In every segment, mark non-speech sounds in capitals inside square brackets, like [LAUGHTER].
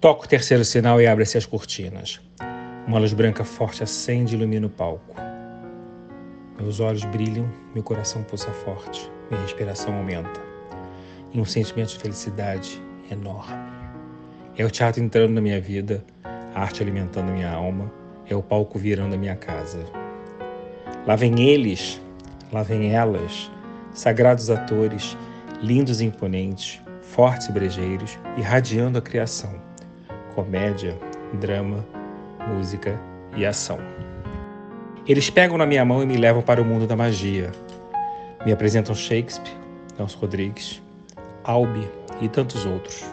Toco o terceiro sinal e abre-se as cortinas. Uma luz branca forte acende e ilumina o palco. Meus olhos brilham, meu coração pulsa forte, minha respiração aumenta. E um sentimento de felicidade enorme. É o teatro entrando na minha vida, a arte alimentando minha alma, é o palco virando a minha casa. Lá vem eles, lá vem elas, sagrados atores, lindos e imponentes, fortes e brejeiros, irradiando a criação. Comédia, drama, música e ação. Eles pegam na minha mão e me levam para o mundo da magia. Me apresentam Shakespeare, Nelson Rodrigues, Albi e tantos outros.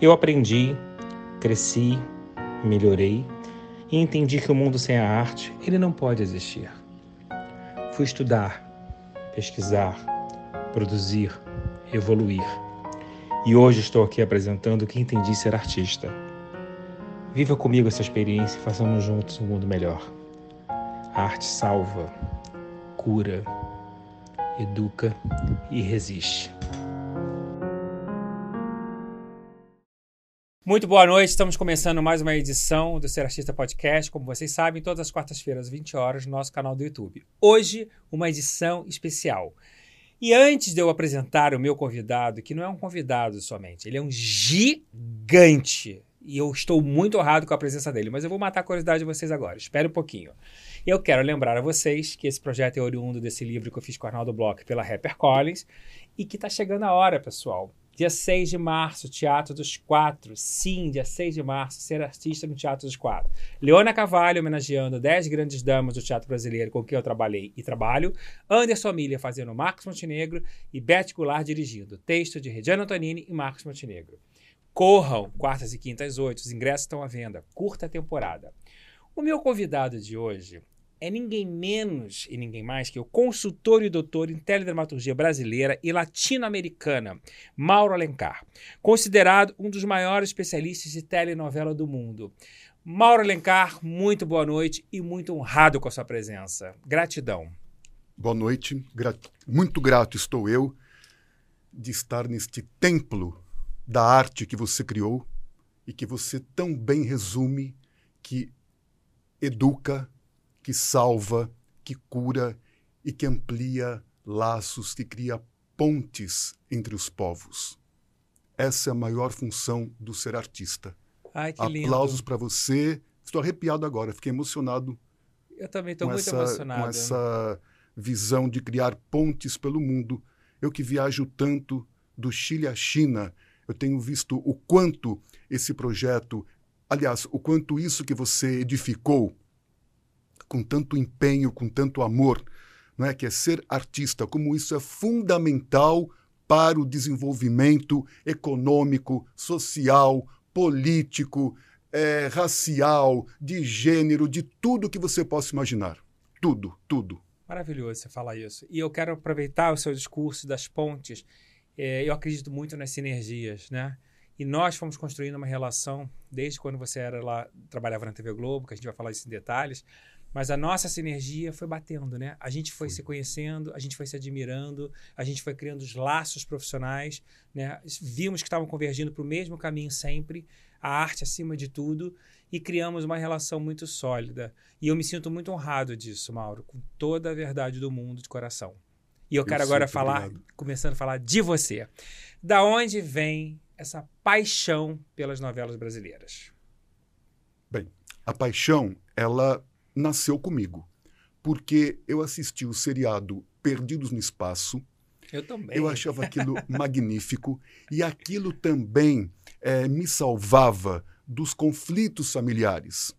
Eu aprendi, cresci, melhorei e entendi que o mundo sem a arte ele não pode existir. Fui estudar, pesquisar, produzir, evoluir. E hoje estou aqui apresentando o que entendi ser artista. Viva comigo essa experiência e façamos juntos um mundo melhor. A arte salva, cura, educa e resiste. Muito boa noite, estamos começando mais uma edição do Ser Artista Podcast, como vocês sabem, todas as quartas-feiras, 20 horas, no nosso canal do YouTube. Hoje, uma edição especial. E antes de eu apresentar o meu convidado, que não é um convidado somente, ele é um gigante. E eu estou muito honrado com a presença dele, mas eu vou matar a curiosidade de vocês agora. Espere um pouquinho. Eu quero lembrar a vocês que esse projeto é oriundo desse livro que eu fiz com o Arnaldo Bloch pela Rapper Collins e que está chegando a hora, pessoal. Dia 6 de março, Teatro dos Quatro. Sim, dia 6 de março, ser artista no Teatro dos Quatro. Leona Cavalho homenageando 10 grandes damas do teatro brasileiro com quem eu trabalhei e trabalho. Anderson Milha fazendo Marcos Montenegro e Beth Goulart dirigindo. Texto de Regiana Antonini e Marcos Montenegro. Corram, quartas e quintas, oito. Os ingressos estão à venda. Curta temporada. O meu convidado de hoje é ninguém menos e ninguém mais que o consultor e doutor em teledramaturgia brasileira e latino-americana, Mauro Alencar, considerado um dos maiores especialistas de telenovela do mundo. Mauro Alencar, muito boa noite e muito honrado com a sua presença. Gratidão. Boa noite, muito grato estou eu de estar neste templo da arte que você criou e que você tão bem resume, que educa, que salva, que cura e que amplia laços, que cria pontes entre os povos. Essa é a maior função do ser artista. Ai, que Aplausos para você. Estou arrepiado agora, fiquei emocionado. Eu também estou muito essa, emocionado. Com essa visão de criar pontes pelo mundo. Eu que viajo tanto do Chile à China, eu tenho visto o quanto esse projeto, aliás, o quanto isso que você edificou com tanto empenho, com tanto amor, não é que é ser artista, como isso é fundamental para o desenvolvimento econômico, social, político, é, racial, de gênero, de tudo que você possa imaginar. Tudo, tudo. Maravilhoso você falar isso. E eu quero aproveitar o seu discurso das pontes. É, eu acredito muito nas sinergias, né? E nós fomos construindo uma relação desde quando você era lá, trabalhava na TV Globo, que a gente vai falar isso em detalhes, mas a nossa sinergia foi batendo, né? A gente foi, foi, se conhecendo, a gente foi se admirando, a gente foi criando os laços profissionais, né? Vimos que estavam convergindo para o mesmo caminho sempre, a arte acima de tudo, e criamos uma relação muito sólida. E eu me sinto muito honrado disso, Mauro, com toda a verdade do mundo de coração. E eu, eu quero agora falar, obrigado. começando a falar de você. Da onde vem essa paixão pelas novelas brasileiras? Bem, a paixão, ela nasceu comigo. Porque eu assisti o seriado Perdidos no Espaço. Eu também. Eu achava aquilo [LAUGHS] magnífico. E aquilo também é, me salvava dos conflitos familiares.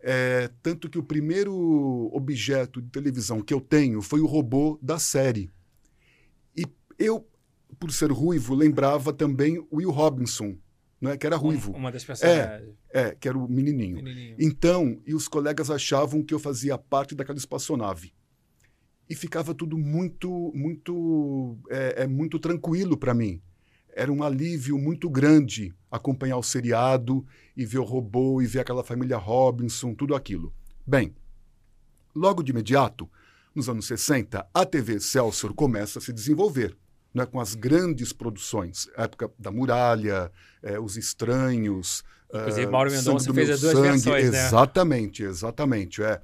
É, tanto que o primeiro objeto de televisão que eu tenho foi o robô da série. E eu, por ser ruivo, lembrava também Will Robinson, né, que era ruivo. Uma das personagens. É, é, que era o menininho. menininho. Então, e os colegas achavam que eu fazia parte daquela espaçonave. E ficava tudo muito, muito, é, é muito tranquilo para mim. Era um alívio muito grande acompanhar o seriado e ver o robô e ver aquela família Robinson, tudo aquilo. Bem, logo de imediato, nos anos 60, a TV Celsior começa a se desenvolver. Né, com as grandes produções, época da Muralha, é, Os Estranhos. Inclusive, Mauro Mendonça fez as duas sangue. versões, né? Exatamente, exatamente. É.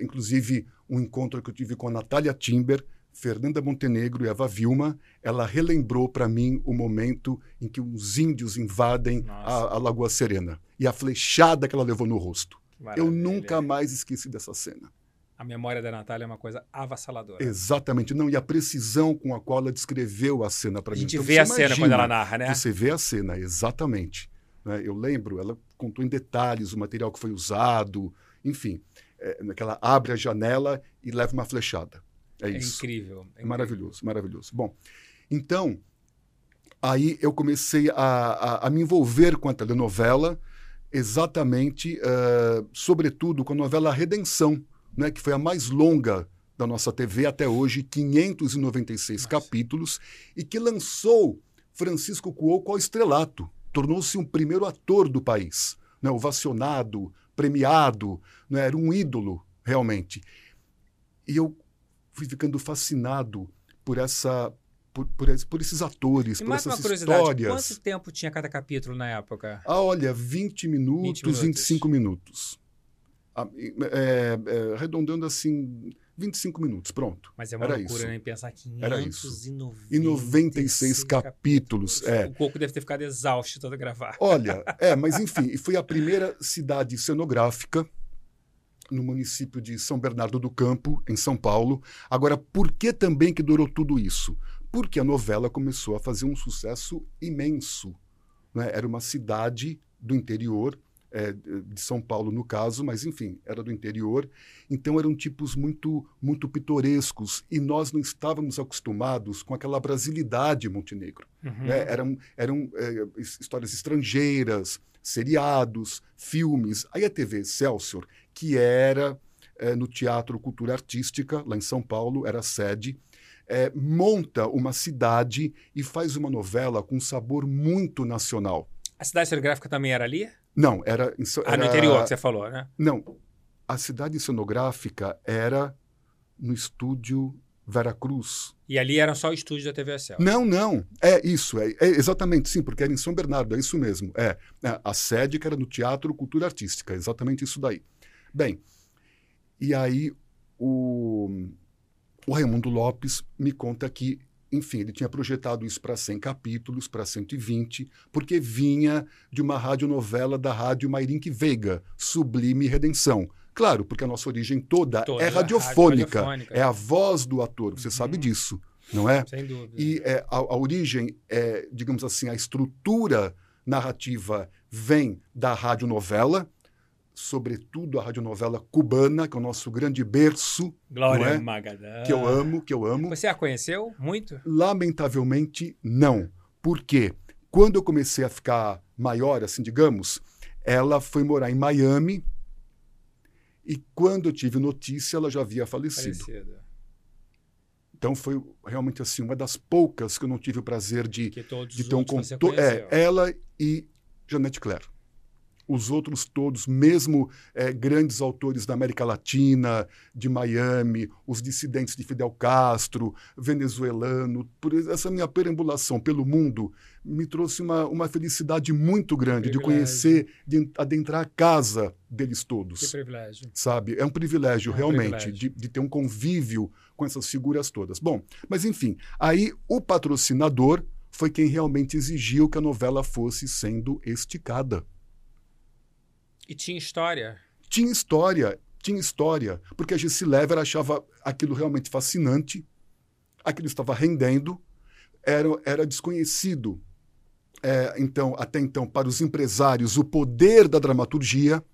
Inclusive, um encontro que eu tive com a Natália Timber, Fernanda Montenegro e Eva Vilma, ela relembrou para mim o momento em que os índios invadem a, a, Lagoa Serena e a flechada que ela levou no rosto. Eu nunca mais esqueci dessa cena. A memória da Natália é uma coisa avassaladora. Exatamente. Não, e a precisão com a qual ela descreveu a cena para mim. A gente então, vê a cena quando ela narra, né? Você vê a cena, exatamente. Né? Eu lembro, ela contou em detalhes o material que foi usado, enfim. É, ela abre a janela e leva uma flechada. É, é isso. Incrível. É, é maravilhoso, maravilhoso. Bom, então, aí eu comecei a, a, a me envolver com a telenovela, exatamente, uh, sobretudo com a novela Redenção, né, que foi a mais longa da nossa TV até hoje, 596 Nossa. capítulos, e que lançou Francisco Cuoco ao estrelato. Tornou-se um primeiro ator do país, né, ovacionado, premiado, né, era um ídolo, realmente. E eu fui ficando fascinado por essa por, por, por, esses atores, e por essas histórias. Quanto tempo tinha cada capítulo na época? Ah, olha, 20 minutos, 20 minutos. 25 minutos. É, é, arredondando assim, 25 minutos, pronto. Mas é uma Era loucura, isso. né? Pensar 596 e 96 capítulos. É. O Coco deve ter ficado exausto todo gravar. Olha, [LAUGHS] é, mas enfim, foi a primeira cidade cenográfica no município de São Bernardo do Campo, em São Paulo. Agora, por que também que durou tudo isso? Porque a novela começou a fazer um sucesso imenso. Né? Era uma cidade do interior, é, de São Paulo no caso, mas enfim, era do interior. Então eram tipos muito, muito pitorescos e nós não estávamos acostumados com aquela brasilidade Montenegro. Uhum. Né? Eram, eram é, histórias estrangeiras, seriados, filmes. Aí a TV Excelsior, que era é, no Teatro Cultura Artística, lá em São Paulo, era a sede, é, monta uma cidade e faz uma novela com um sabor muito nacional. A cidade cenográfica também era ali? Não, era, era... Ah, no interior que você falou, né? Não, a cidade cenográfica era no estúdio Veracruz. E ali eram só estúdios da TV? Não, não. É isso. É, é, exatamente, sim, porque era em São Bernardo, é isso mesmo. É, é a sede que era no Teatro Cultura Artística, exatamente isso daí. Bem, e aí o, o Raimundo Lopes me conta que, enfim, ele tinha projetado isso para 100 capítulos, para 120, porque vinha de uma radionovela da rádio Mairink Veiga, Sublime Redenção Claro, porque a nossa origem toda, toda é radiofônica, radiofônica, é a voz do ator, você uhum. sabe disso, não é? Sem dúvida. E é, a, a, origem, é, digamos assim, a estrutura narrativa vem da radionovela, sobretudo a radionovela cubana, que é o nosso grande berço. Glória é? Magadã. Que eu amo, que eu amo. Você a conheceu muito? Lamentavelmente, não. Por quê? Quando eu comecei a ficar maior, assim, digamos, ela foi morar em Miami, e quando eu tive notícia, ela já havia falecido. falecido. Então foi realmente assim uma das poucas que eu não tive o prazer de, de ter um conto. É, ela e Janete Claire os outros todos, mesmo é, grandes autores da América Latina, de Miami, os dissidentes de Fidel Castro, venezuelano, por essa minha perambulação pelo mundo me trouxe uma, uma felicidade muito grande de conhecer, de adentrar a casa deles todos. Que privilégio. Sabe? É um privilégio, é um realmente, privilégio. De, de ter um convívio com essas figuras todas. Bom, mas enfim, aí o patrocinador foi quem realmente exigiu que a novela fosse sendo esticada. E tinha história? Tinha história, tinha história. Porque a Gessi Lever achava aquilo realmente fascinante, aquilo estava rendendo, era, era desconhecido. É, então, até então, para os empresários, o poder da dramaturgia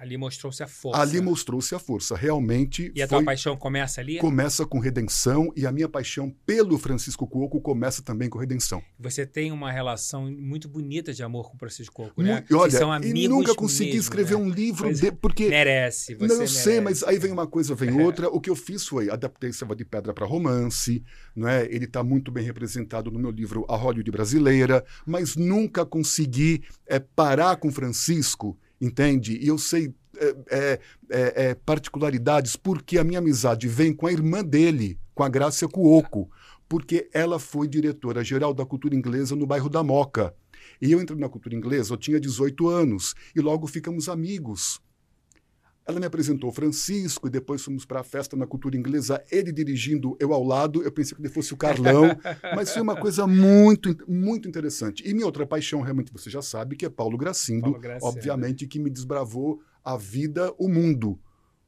Ali mostrou-se a força. Ali mostrou-se a força, realmente. E a foi... tua paixão começa ali? Começa com Redenção e a minha paixão pelo Francisco Cuoco começa também com Redenção. Você tem uma relação muito bonita de amor com o Francisco Cuoco, né? E olha, são amigos e nunca consegui mesmo, escrever né? um livro de... porque merece. Você não merece. sei, mas aí vem uma coisa, vem [LAUGHS] é. outra. O que eu fiz foi adaptei Selva de Pedra para romance, não é? Ele está muito bem representado no meu livro A Hollywood Brasileira, mas nunca consegui é, parar com Francisco entende? E eu sei é, é, é, é, particularidades porque a minha amizade vem com a irmã dele, com a Grácia Cuoco. porque ela foi diretora-geral da cultura inglesa no bairro da Moca. E eu entrei na cultura inglesa, eu tinha 18 anos, e logo ficamos amigos. Ela me apresentou Francisco e depois fomos para a festa na cultura inglesa, ele dirigindo, eu ao lado. Eu pensei que ele fosse o Carlão, [LAUGHS] mas foi uma coisa muito, muito interessante. E minha outra paixão, realmente, você já sabe, que é Paulo Gracindo, Paulo Gracindo. obviamente, que me desbravou a vida, o mundo.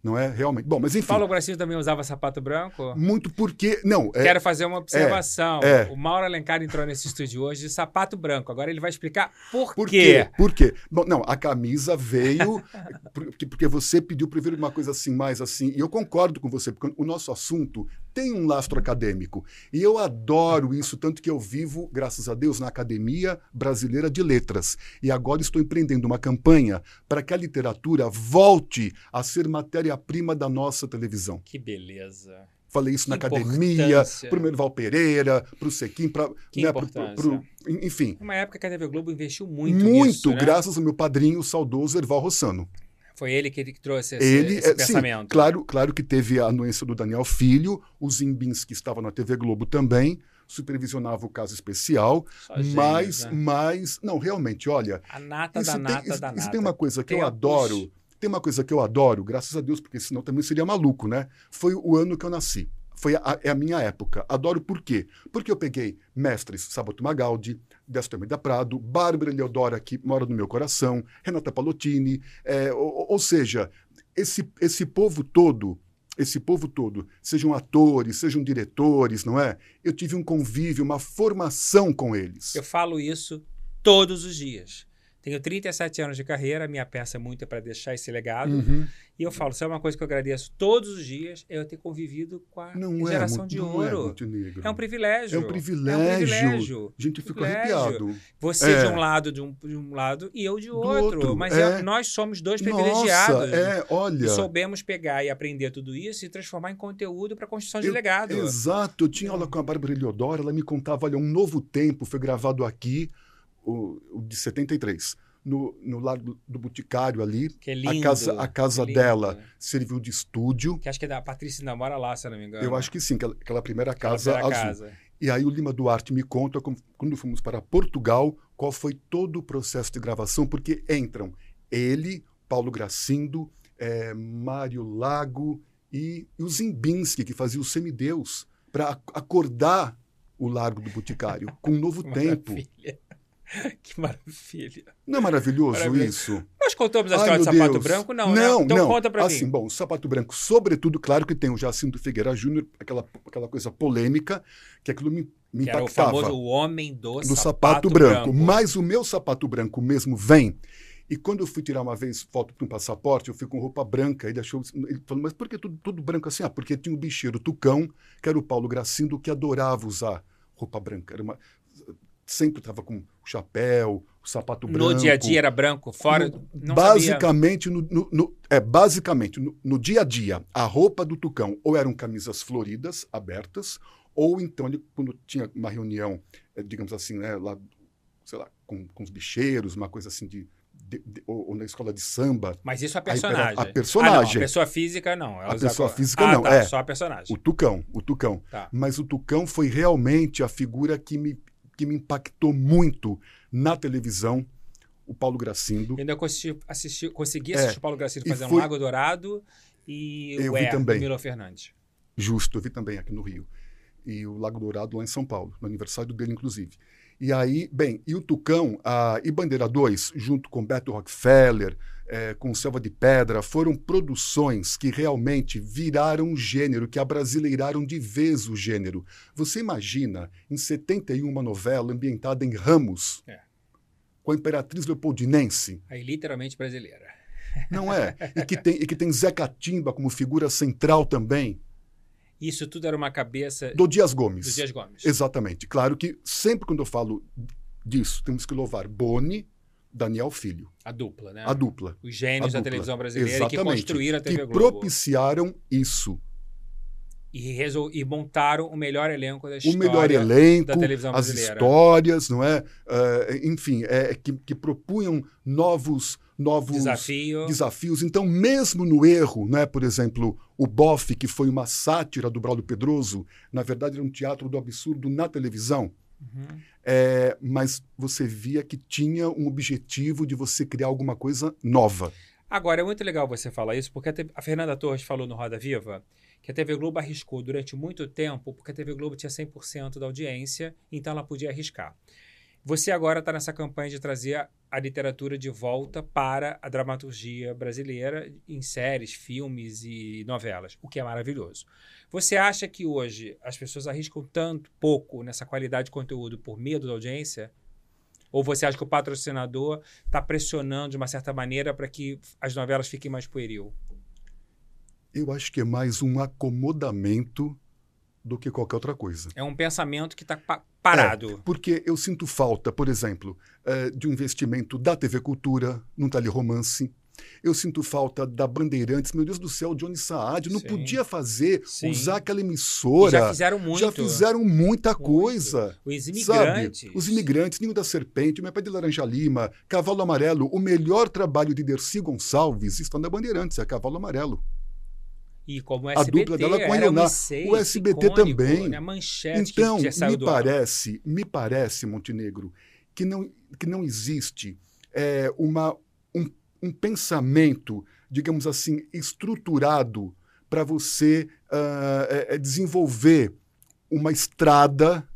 Não é realmente. Bom, mas enfim. Paulo Gracinho também usava sapato branco? Muito porque. Não. É, Quero fazer uma observação. É, é. O Mauro Alencar entrou nesse estúdio hoje de sapato branco. Agora ele vai explicar por, por quê. Por quê? Bom, não, a camisa veio [LAUGHS] porque, porque você pediu ver uma coisa assim, mais assim. E eu concordo com você, porque o nosso assunto tem um lastro acadêmico. E eu adoro isso, tanto que eu vivo, graças a Deus, na Academia Brasileira de Letras. E agora estou empreendendo uma campanha para que a literatura volte a ser matéria-prima da nossa televisão. Que beleza. Falei isso que na academia, para o Merval Pereira, para o Sequim, para. Né, pro, pro, pro, enfim. Uma época que a TV Globo investiu muito. Muito, nisso, né? graças ao meu padrinho, o saudoso Erval Rossano. Foi ele que, trouxe esse, ele, esse é, pensamento. Sim, claro, claro que teve a anuência do Daniel Filho, o Zimbins, que estava na TV Globo também, supervisionava o caso especial, mas, né? mas, não, realmente, olha... A nata da nata tem, da isso nata. tem uma coisa que tem eu adoro, tem uma coisa que eu adoro, graças a Deus, porque senão também seria maluco, né? Foi o ano que eu nasci foi a, é a minha época. Adoro por quê? Porque eu peguei mestres Sabato Magaldi, Destemir da Prado, Bárbara Leodora, que mora no meu coração, Renata Palottini, é, ou, ou seja, esse, esse povo todo esse povo todo, sejam atores, sejam diretores, não é? Eu tive um convívio, uma formação com eles. Eu falo isso todos os dias. Tenho 37 anos de carreira, minha peça é muito para deixar esse legado. Uhum. E eu falo, se é uma coisa que eu agradeço todos os dias, é eu ter convivido com a não é geração é, de ouro. É, é um privilégio. É um privilégio. É um privilégio. A gente fica arrepiado. Você é. de um lado de um, de um lado e eu de outro. outro. Mas é. nós somos dois privilegiados. Nossa, é, olha. soubemos pegar e aprender tudo isso e transformar em conteúdo para construção de eu, legado. Exato. Eu tinha aula com a Bárbara Eleodora, ela me contava, olha, um novo tempo foi gravado aqui, o, o de 73 no, no lado do Boticário ali. Que é lindo, a casa, a casa dela serviu de estúdio. Que acho que é da Patrícia ainda mora lá, se não me engano. Eu acho que sim, aquela, aquela primeira casa aquela primeira azul. Casa. E aí o Lima Duarte me conta, quando fomos para Portugal, qual foi todo o processo de gravação, porque entram ele, Paulo Gracindo, é, Mário Lago e, e o Zimbinski, que fazia o Semideus, para acordar o Largo do Boticário, com um novo [LAUGHS] tempo. [LAUGHS] que maravilha. Não é maravilhoso, maravilhoso. isso? Nós contamos a história do sapato Deus. branco? Não, não, né? Então não. conta pra assim, mim. bom, o sapato branco, sobretudo, claro que tem o Jacinto Figueira Júnior, aquela, aquela coisa polêmica, que aquilo me, me que impactava. Era o famoso homem do, do sapato, sapato branco. branco. Mas o meu sapato branco mesmo vem e quando eu fui tirar uma vez foto para um passaporte, eu fui com roupa branca. Ele achou, ele falou, mas por que tudo, tudo branco assim? Ah, porque tinha o um bicheiro Tucão, que era o Paulo Gracindo, que adorava usar roupa branca. Era uma, sempre estava com o chapéu, o sapato branco. No dia a dia era branco, fora. No, basicamente, no, no, no, é, basicamente no, dia a dia, a roupa do Tucão ou eram camisas floridas, abertas, ou então ele, quando tinha uma reunião, é, digamos assim, né, lá, sei lá, com, com os bicheiros, uma coisa assim de. De, de, ou, ou, na escola de samba. Mas isso é a personagem. A, a personagem. Ah, não, a pessoa física não. a pessoa física ah, não. Tá, é só a personagem. O Tucão, o Tucão. Tá. Mas o Tucão foi realmente a figura que me que me impactou muito na televisão, o Paulo Gracindo. Eu ainda assisti, assisti, consegui assistir é, o Paulo Gracindo fazendo foi... Lago Dourado e eu o vi também. Milo Fernandes. Justo, eu vi também aqui no Rio. E o Lago Dourado lá em São Paulo, no aniversário dele, inclusive. E aí, bem, e o Tucão, a, e Bandeira 2, junto com Beto Rockefeller, é, com Selva de Pedra, foram produções que realmente viraram um gênero, que abrasileiraram de vez o gênero. Você imagina, em 71, uma novela ambientada em Ramos, é. com a Imperatriz Leopoldinense. Aí, literalmente brasileira. [LAUGHS] Não é? E que tem, e que tem Zé Catimba como figura central também. Isso tudo era uma cabeça. Do Dias Gomes. Do Dias Gomes. Exatamente. Claro que sempre quando eu falo disso, temos que louvar Boni, Daniel Filho. A dupla, né? A dupla. Os gênios da televisão brasileira Exatamente. que construíram a TV que Globo. propiciaram isso. E, resol... e montaram o melhor elenco da história o melhor elenco, da televisão as brasileira. histórias, não é? Uh, enfim, é, que, que propunham novos novos Desafio. desafios. Então, mesmo no erro, né, por exemplo, o Boff, que foi uma sátira do Braulio Pedroso, na verdade era um teatro do absurdo na televisão. Uhum. É, mas você via que tinha um objetivo de você criar alguma coisa nova. Agora, é muito legal você falar isso, porque a Fernanda Torres falou no Roda Viva que a TV Globo arriscou durante muito tempo, porque a TV Globo tinha 100% da audiência, então ela podia arriscar. Você agora está nessa campanha de trazer a literatura de volta para a dramaturgia brasileira em séries, filmes e novelas, o que é maravilhoso. Você acha que hoje as pessoas arriscam tanto pouco nessa qualidade de conteúdo por medo da audiência? Ou você acha que o patrocinador está pressionando de uma certa maneira para que as novelas fiquem mais pueril? Eu acho que é mais um acomodamento do que qualquer outra coisa. É um pensamento que está parado. É, porque eu sinto falta, por exemplo, é, de um investimento da TV Cultura, num teleromance. Eu sinto falta da Bandeirantes. Meu Deus do céu, Johnny Saad não Sim. podia fazer, Sim. usar aquela emissora. E já fizeram muito. Já fizeram muita muito. coisa. Os imigrantes. Sabe? Os imigrantes, Ninho da Serpente, Meu Pai de Laranja Lima, Cavalo Amarelo. O melhor trabalho de Dercy Gonçalves está na Bandeirantes, é Cavalo Amarelo. E como o SBT, a dupla dela com a Ioná. O SBT icônico, também. Né? Então, me parece, me parece, Montenegro, que não, que não existe é, uma, um, um pensamento, digamos assim, estruturado para você uh, é, desenvolver uma estrada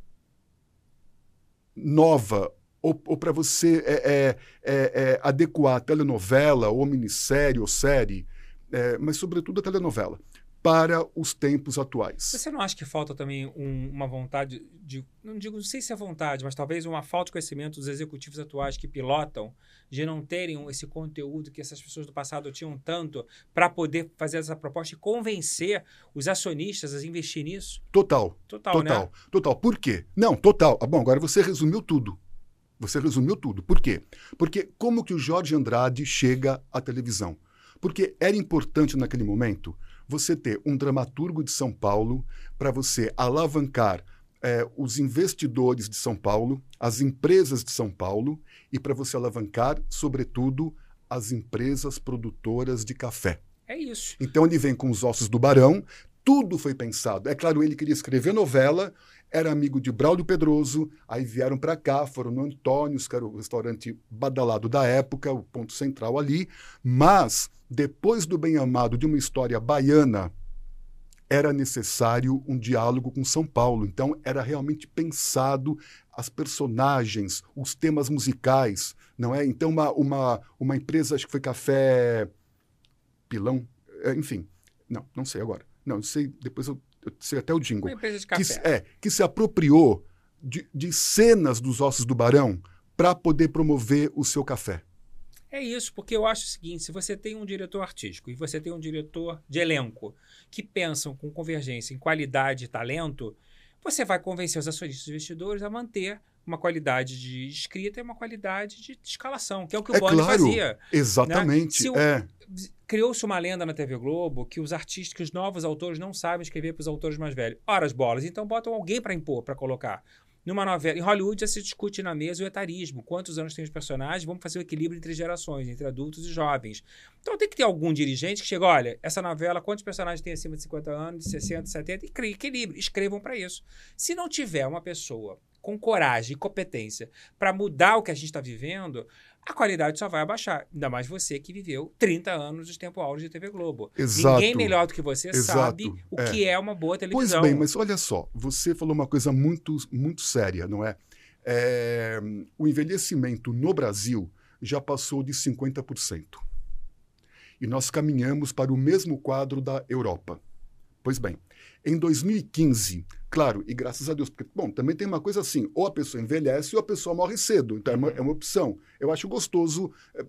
nova ou, ou para você é, é, é, adequar a telenovela ou minissérie ou série é, mas sobretudo a telenovela, para os tempos atuais. Você não acha que falta também um, uma vontade de. Não digo, não sei se é vontade, mas talvez uma falta de conhecimento dos executivos atuais que pilotam, de não terem esse conteúdo que essas pessoas do passado tinham tanto, para poder fazer essa proposta e convencer os acionistas a investir nisso? Total. Total, total. Né? Total. Por quê? Não, total. Ah, bom, agora você resumiu tudo. Você resumiu tudo. Por quê? Porque como que o Jorge Andrade chega à televisão? Porque era importante naquele momento você ter um dramaturgo de São Paulo para você alavancar é, os investidores de São Paulo, as empresas de São Paulo e para você alavancar, sobretudo, as empresas produtoras de café. É isso. Então ele vem com os ossos do Barão, tudo foi pensado. É claro, ele queria escrever novela, era amigo de Braulio Pedroso, aí vieram para cá, foram no Antônios, que era o restaurante badalado da época, o ponto central ali, mas depois do bem amado de uma história baiana, era necessário um diálogo com São Paulo. Então, era realmente pensado as personagens, os temas musicais, não é? Então, uma, uma, uma empresa, acho que foi Café Pilão, é, enfim, não, não sei agora. Não, sei, depois eu, eu sei até o jingle. Uma empresa de café. Que, é, que se apropriou de, de cenas dos Ossos do Barão para poder promover o seu café. É isso, porque eu acho o seguinte: se você tem um diretor artístico e você tem um diretor de elenco que pensam com convergência em qualidade e talento, você vai convencer os acionistas e investidores a manter uma qualidade de escrita e uma qualidade de escalação, que é o que o é claro, fazia. Né? Exatamente. Né? É. Criou-se uma lenda na TV Globo que os artistas, que os novos autores não sabem escrever para os autores mais velhos. Ora as bolas, então botam alguém para impor, para colocar. Numa novela, em Hollywood já se discute na mesa o etarismo. Quantos anos tem os personagens? Vamos fazer o equilíbrio entre gerações, entre adultos e jovens. Então tem que ter algum dirigente que chega, olha, essa novela, quantos personagens tem acima de 50 anos, de 60, 70? E crie equilíbrio, escrevam para isso. Se não tiver uma pessoa com coragem e competência para mudar o que a gente está vivendo, a qualidade só vai abaixar. Ainda mais você que viveu 30 anos de tempo áureo de TV Globo. Exato. Ninguém melhor do que você Exato. sabe o é. que é uma boa televisão. Pois bem, mas olha só, você falou uma coisa muito, muito séria, não é? é o envelhecimento no Brasil já passou de 50%. E nós caminhamos para o mesmo quadro da Europa. Pois bem, em 2015, claro, e graças a Deus, porque, bom, também tem uma coisa assim, ou a pessoa envelhece ou a pessoa morre cedo, então é uma, é uma opção. Eu acho gostoso... É,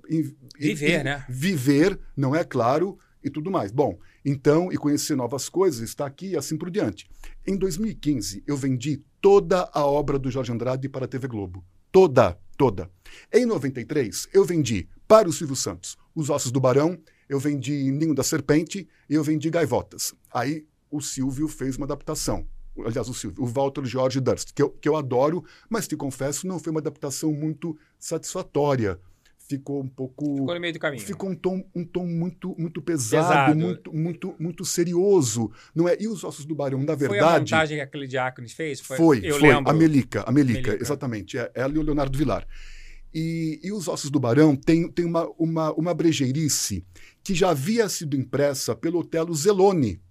viver, né? Viver, não é claro, e tudo mais. Bom, então, e conhecer novas coisas, está aqui e assim por diante. Em 2015, eu vendi toda a obra do Jorge Andrade para a TV Globo. Toda, toda. Em 93, eu vendi para o Silvio Santos Os Ossos do Barão, eu vendi Ninho da Serpente e eu vendi Gaivotas. Aí o Silvio fez uma adaptação. Aliás, o Silvio, o Walter George Durst, que eu, que eu adoro, mas te confesso, não foi uma adaptação muito satisfatória ficou um pouco. Ficou no meio do caminho. Ficou um tom, um tom muito, muito pesado, pesado. Muito, muito, muito serioso. Não é? E os ossos do barão, na verdade. Foi a montagem que aquele Diáconis fez? Foi, foi. Eu foi. Lembro. A Melica, a Melica, Melica. exatamente. É, ela e o Leonardo Vilar. E, e os ossos do barão tem, tem uma, uma, uma brejeirice que já havia sido impressa pelo Otelo Zeloni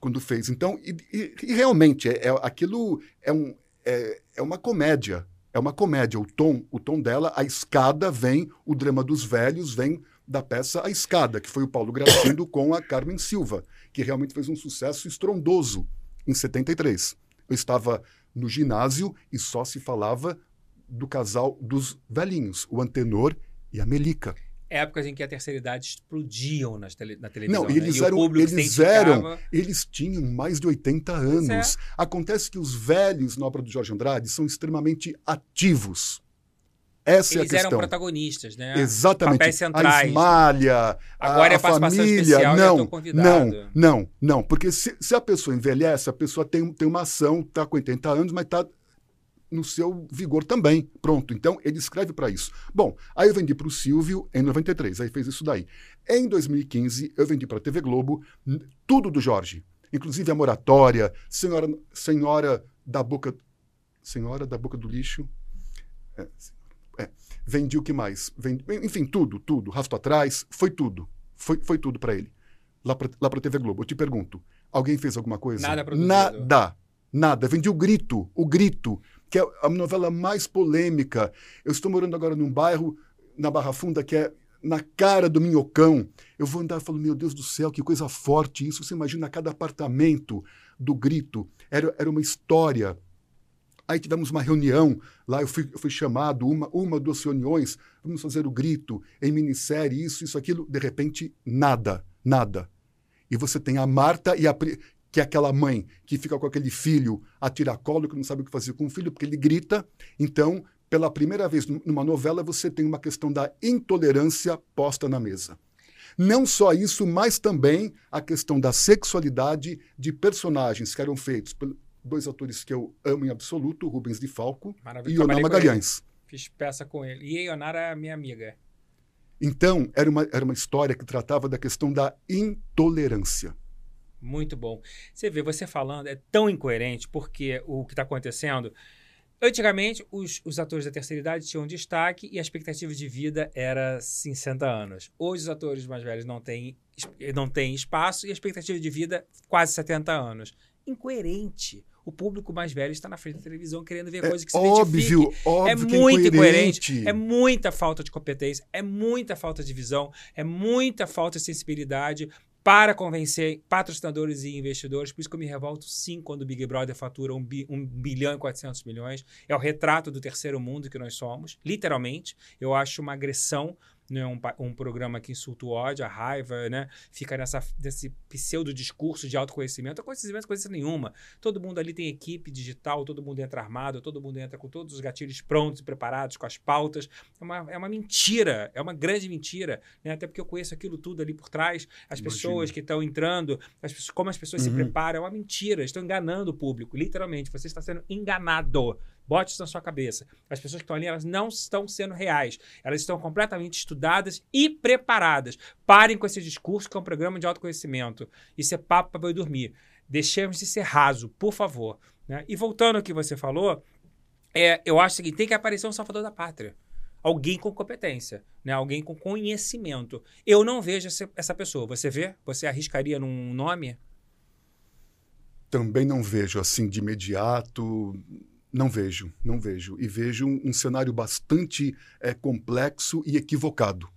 quando fez. Então, e, e, e realmente, é, é, aquilo é, um, é, é uma comédia é uma comédia. O tom, o tom dela, a escada vem, o drama dos velhos vem da peça A Escada, que foi o Paulo Gracindo com a Carmen Silva, que realmente fez um sucesso estrondoso em 73. Eu estava no ginásio e só se falava do casal dos velhinhos, o Antenor e a Melica épocas em que a terceira idade explodiam nas tele, na televisão. Não, eles né? eram, eles eram, eles tinham mais de 80 anos. É. Acontece que os velhos na obra do Jorge Andrade são extremamente ativos. Essa eles é a questão. eram protagonistas, né? Exatamente. Papéis centrais. A Esmalha, Agora a, é a família. Especial, não, não, não, não. Porque se, se, a pessoa envelhece, a pessoa tem, tem uma ação, está com 80 anos, mas está no seu vigor também. Pronto. Então, ele escreve para isso. Bom, aí eu vendi para o Silvio em 93, aí fez isso daí. Em 2015, eu vendi para a TV Globo tudo do Jorge, inclusive a moratória, Senhora, senhora da Boca. Senhora da Boca do Lixo. É, é. Vendi o que mais? Vendi, enfim, tudo, tudo. Rasto atrás, foi tudo. Foi, foi tudo para ele. Lá para a TV Globo. Eu te pergunto, alguém fez alguma coisa? Nada produzido. Nada. Nada. Vendi o grito, o grito que é a novela mais polêmica. Eu estou morando agora num bairro, na Barra Funda, que é na cara do Minhocão. Eu vou andar falando, meu Deus do céu, que coisa forte isso. Você imagina cada apartamento do grito. Era, era uma história. Aí tivemos uma reunião, lá eu fui, eu fui chamado, uma, uma, duas reuniões, vamos fazer o grito, em minissérie, isso, isso, aquilo. De repente, nada, nada. E você tem a Marta e a, que é aquela mãe que fica com aquele filho a tiracolo, que não sabe o que fazer com o filho, porque ele grita. Então, pela primeira vez numa novela, você tem uma questão da intolerância posta na mesa. Não só isso, mas também a questão da sexualidade de personagens que eram feitos por dois atores que eu amo em absoluto, Rubens de Falco e Ioná Magalhães. Fiz peça com ele. E a é minha amiga. Então, era uma, era uma história que tratava da questão da intolerância. Muito bom. Você vê, você falando, é tão incoerente, porque o que está acontecendo. Antigamente, os, os, atores da terceira idade tinham destaque e a expectativa de vida era 60 anos. Hoje, os atores mais velhos não têm, não têm espaço e a expectativa de vida quase 70 anos. Incoerente. O público mais velho está na frente da televisão querendo ver é coisas que se óbvio, Óbvio, é muito incoerente. É muita falta de competência, é muita falta de visão, é muita falta de sensibilidade para convencer patrocinadores e investidores. Por isso que eu me revolto sim quando o Big Brother fatura 1 bi, um bilhão e 400 milhões. É o retrato do terceiro mundo que nós somos, literalmente. Eu acho uma agressão não é um, um programa que insulta o ódio, a raiva, né? Fica nessa, nesse pseudo discurso de autoconhecimento. Autoconhecimento é coisa nenhuma. Todo mundo ali tem equipe digital, todo mundo entra armado, todo mundo entra com todos os gatilhos prontos e preparados, com as pautas. É uma, é uma mentira, é uma grande mentira, né? Até porque eu conheço aquilo tudo ali por trás, as Imagina. pessoas que estão entrando, as como as pessoas uhum. se preparam, é uma mentira. Estão enganando o público, literalmente. Você está sendo enganado. Bote isso na sua cabeça. As pessoas que estão ali, elas não estão sendo reais. Elas estão completamente estudadas e preparadas. Parem com esse discurso que é um programa de autoconhecimento. Isso é papo para dormir. Deixemos de ser raso, por favor. Né? E voltando ao que você falou, é, eu acho que tem que aparecer um salvador da pátria. Alguém com competência, né? alguém com conhecimento. Eu não vejo essa pessoa. Você vê? Você arriscaria num nome? Também não vejo assim de imediato. Não vejo, não vejo. E vejo um, cenário bastante é, complexo e equivocado.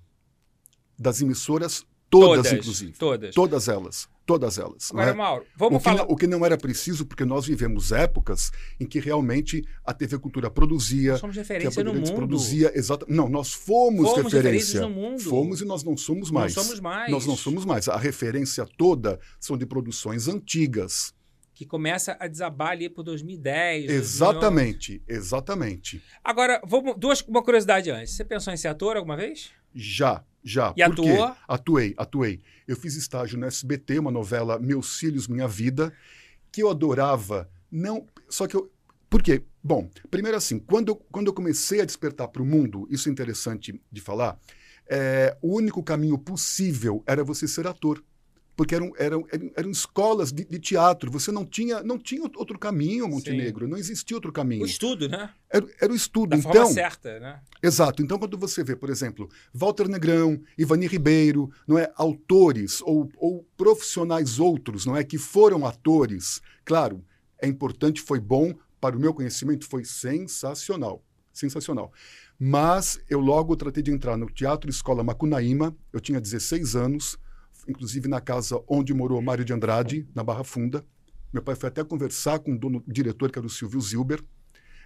Das emissoras, todas, todas, inclusive. Todas. Todas elas. Todas elas. Agora, é? Mauro, vamos o que, falar. O que não era preciso, porque nós vivemos épocas em que realmente a TV Cultura produzia. Nós somos referência no mundo. produzia. Exata, não, nós fomos, fomos referência. no mundo. Fomos e nós não somos mais. Não somos mais. Nós não somos mais. A referência toda são de produções antigas que começa a desabar ali por 2010. Exatamente, 2011. exatamente. Agora, vamos, duas, uma curiosidade antes. Você pensou em ser ator alguma vez? Já, Já. E atuou? Atuei, atuei. Eu fiz estágio no SBT, uma novela Meus Filhos, Minha Vida, que eu adorava. Não, só que eu. Por quê? Bom, primeiro assim, quando eu, quando eu comecei a despertar para o mundo, isso é interessante de falar, é, o único caminho possível era você ser ator porque eram, eram, eram escolas de, de, teatro. Você não tinha, não tinha outro caminho, Montenegro. Sim. Não existia outro caminho. O estudo, né? Era, era o estudo. Da então, forma certa, né? Exato. Então, quando você vê, por exemplo, Walter Negrão, Ivani Ribeiro, não é, autores ou, ou profissionais outros, não é, que foram atores, claro, é importante, foi bom para o meu conhecimento, foi sensacional, sensacional. Mas eu logo tratei de entrar no Teatro Escola Macunaíma. Eu tinha 16 anos inclusive na casa onde morou Mário de Andrade, na Barra Funda. Meu pai foi até conversar com o dono, o diretor, que era o Silvio Zilber.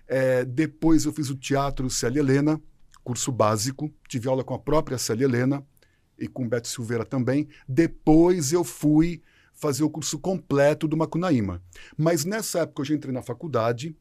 É, depois eu fiz o teatro Célia Helena, curso básico. Tive aula com a própria Célia Helena e com Beto Silveira também. Depois eu fui fazer o curso completo do Macunaíma. Mas nessa época eu já entrei na faculdade,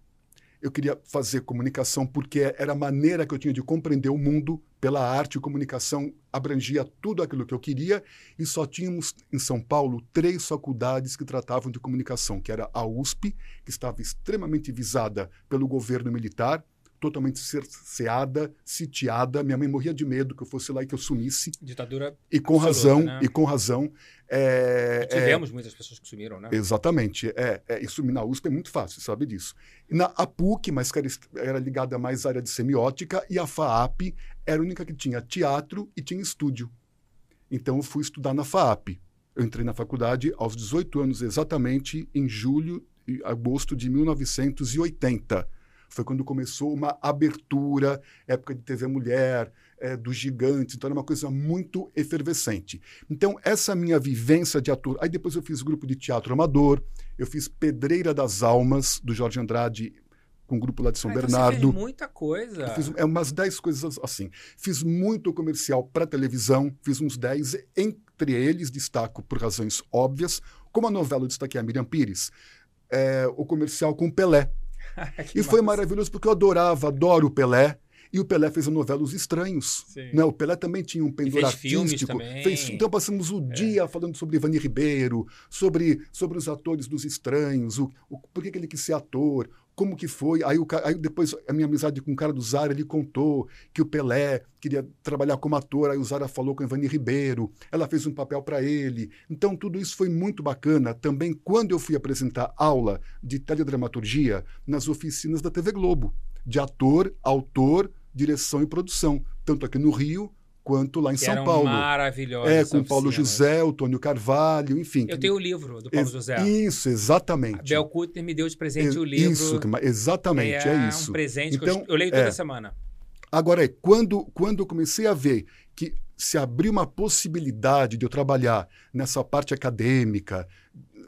eu queria fazer comunicação porque era a maneira que eu tinha de compreender o mundo pela arte. Comunicação abrangia tudo aquilo que eu queria e só tínhamos em São Paulo três faculdades que tratavam de comunicação, que era a USP, que estava extremamente visada pelo governo militar, totalmente cerceada, sitiada. Minha mãe morria de medo que eu fosse lá e que eu sumisse. Ditadura. E com razão, né? e com razão. É, tivemos é, muitas pessoas que sumiram, né? Exatamente. É, é, e sumir na USP é muito fácil, sabe disso. E na APUC, mas que era, era ligada mais à área de semiótica, e a FAAP era a única que tinha teatro e tinha estúdio. Então eu fui estudar na FAAP. Eu entrei na faculdade aos 18 anos exatamente, em julho e agosto de 1980 foi quando começou uma abertura, época de TV Mulher, é, dos gigantes, então era uma coisa muito efervescente. Então, essa minha vivência de ator. Aí depois eu fiz grupo de teatro amador, eu fiz Pedreira das Almas, do Jorge Andrade, com o grupo lá de São ah, Bernardo. Então você fez muita coisa. Eu fiz é, umas 10 coisas assim. Fiz muito comercial para televisão, fiz uns 10, entre eles destaco por razões óbvias, como a novela eu destaquei a Miriam Pires, é, o comercial com Pelé, [LAUGHS] e foi maravilhoso porque eu adorava, adoro o Pelé. E o Pelé fez a novela Os Estranhos. Né? O Pelé também tinha um pendor artístico. Fez, então passamos o é. dia falando sobre Ivani Ribeiro, sobre, sobre os atores dos Estranhos, o, o, por que ele quis ser ator, como que foi. Aí, o, aí depois a minha amizade com o cara do Zara, ele contou que o Pelé queria trabalhar como ator, aí o Zara falou com a Ivani Ribeiro, ela fez um papel para ele. Então tudo isso foi muito bacana. Também quando eu fui apresentar aula de teledramaturgia nas oficinas da TV Globo, de ator, autor, direção e produção, tanto aqui no Rio quanto lá em que São Paulo. Maravilhosa. É, com Paulo José, o Tônio Carvalho, enfim. Eu tenho o livro do Paulo José. Isso, exatamente. A Bel Kutner me deu de presente é, o livro. Isso, exatamente, é, é isso. um presente então, que eu, eu leio toda é. semana. Agora, é, quando, quando eu comecei a ver que se abriu uma possibilidade de eu trabalhar nessa parte acadêmica,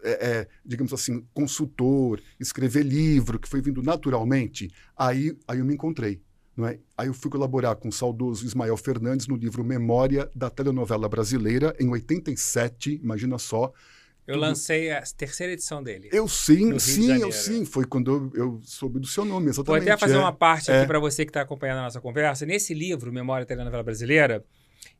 é, é, digamos assim, consultor, escrever livro, que foi vindo naturalmente, aí, aí eu me encontrei. É? Aí eu fui colaborar com o saudoso Ismael Fernandes no livro Memória da Telenovela Brasileira, em 87, imagina só. Eu lancei a terceira edição dele. Eu sim, sim, eu sim. Foi quando eu, eu, soube do seu nome, exatamente. Vou até fazer é, uma parte aqui é. para você que está acompanhando a nossa conversa. Nesse livro, Memória da Telenovela Brasileira,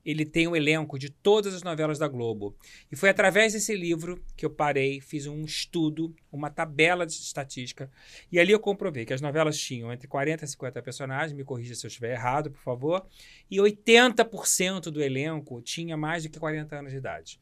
ele tem o um elenco de todas as novelas da Globo. E foi através desse livro que eu parei, fiz um estudo, uma tabela de estatística, e ali eu comprovei que as novelas tinham entre 40 e 50 personagens, me corrija se eu estiver errado, por favor, e 80% do elenco tinha mais de 40 anos de idade.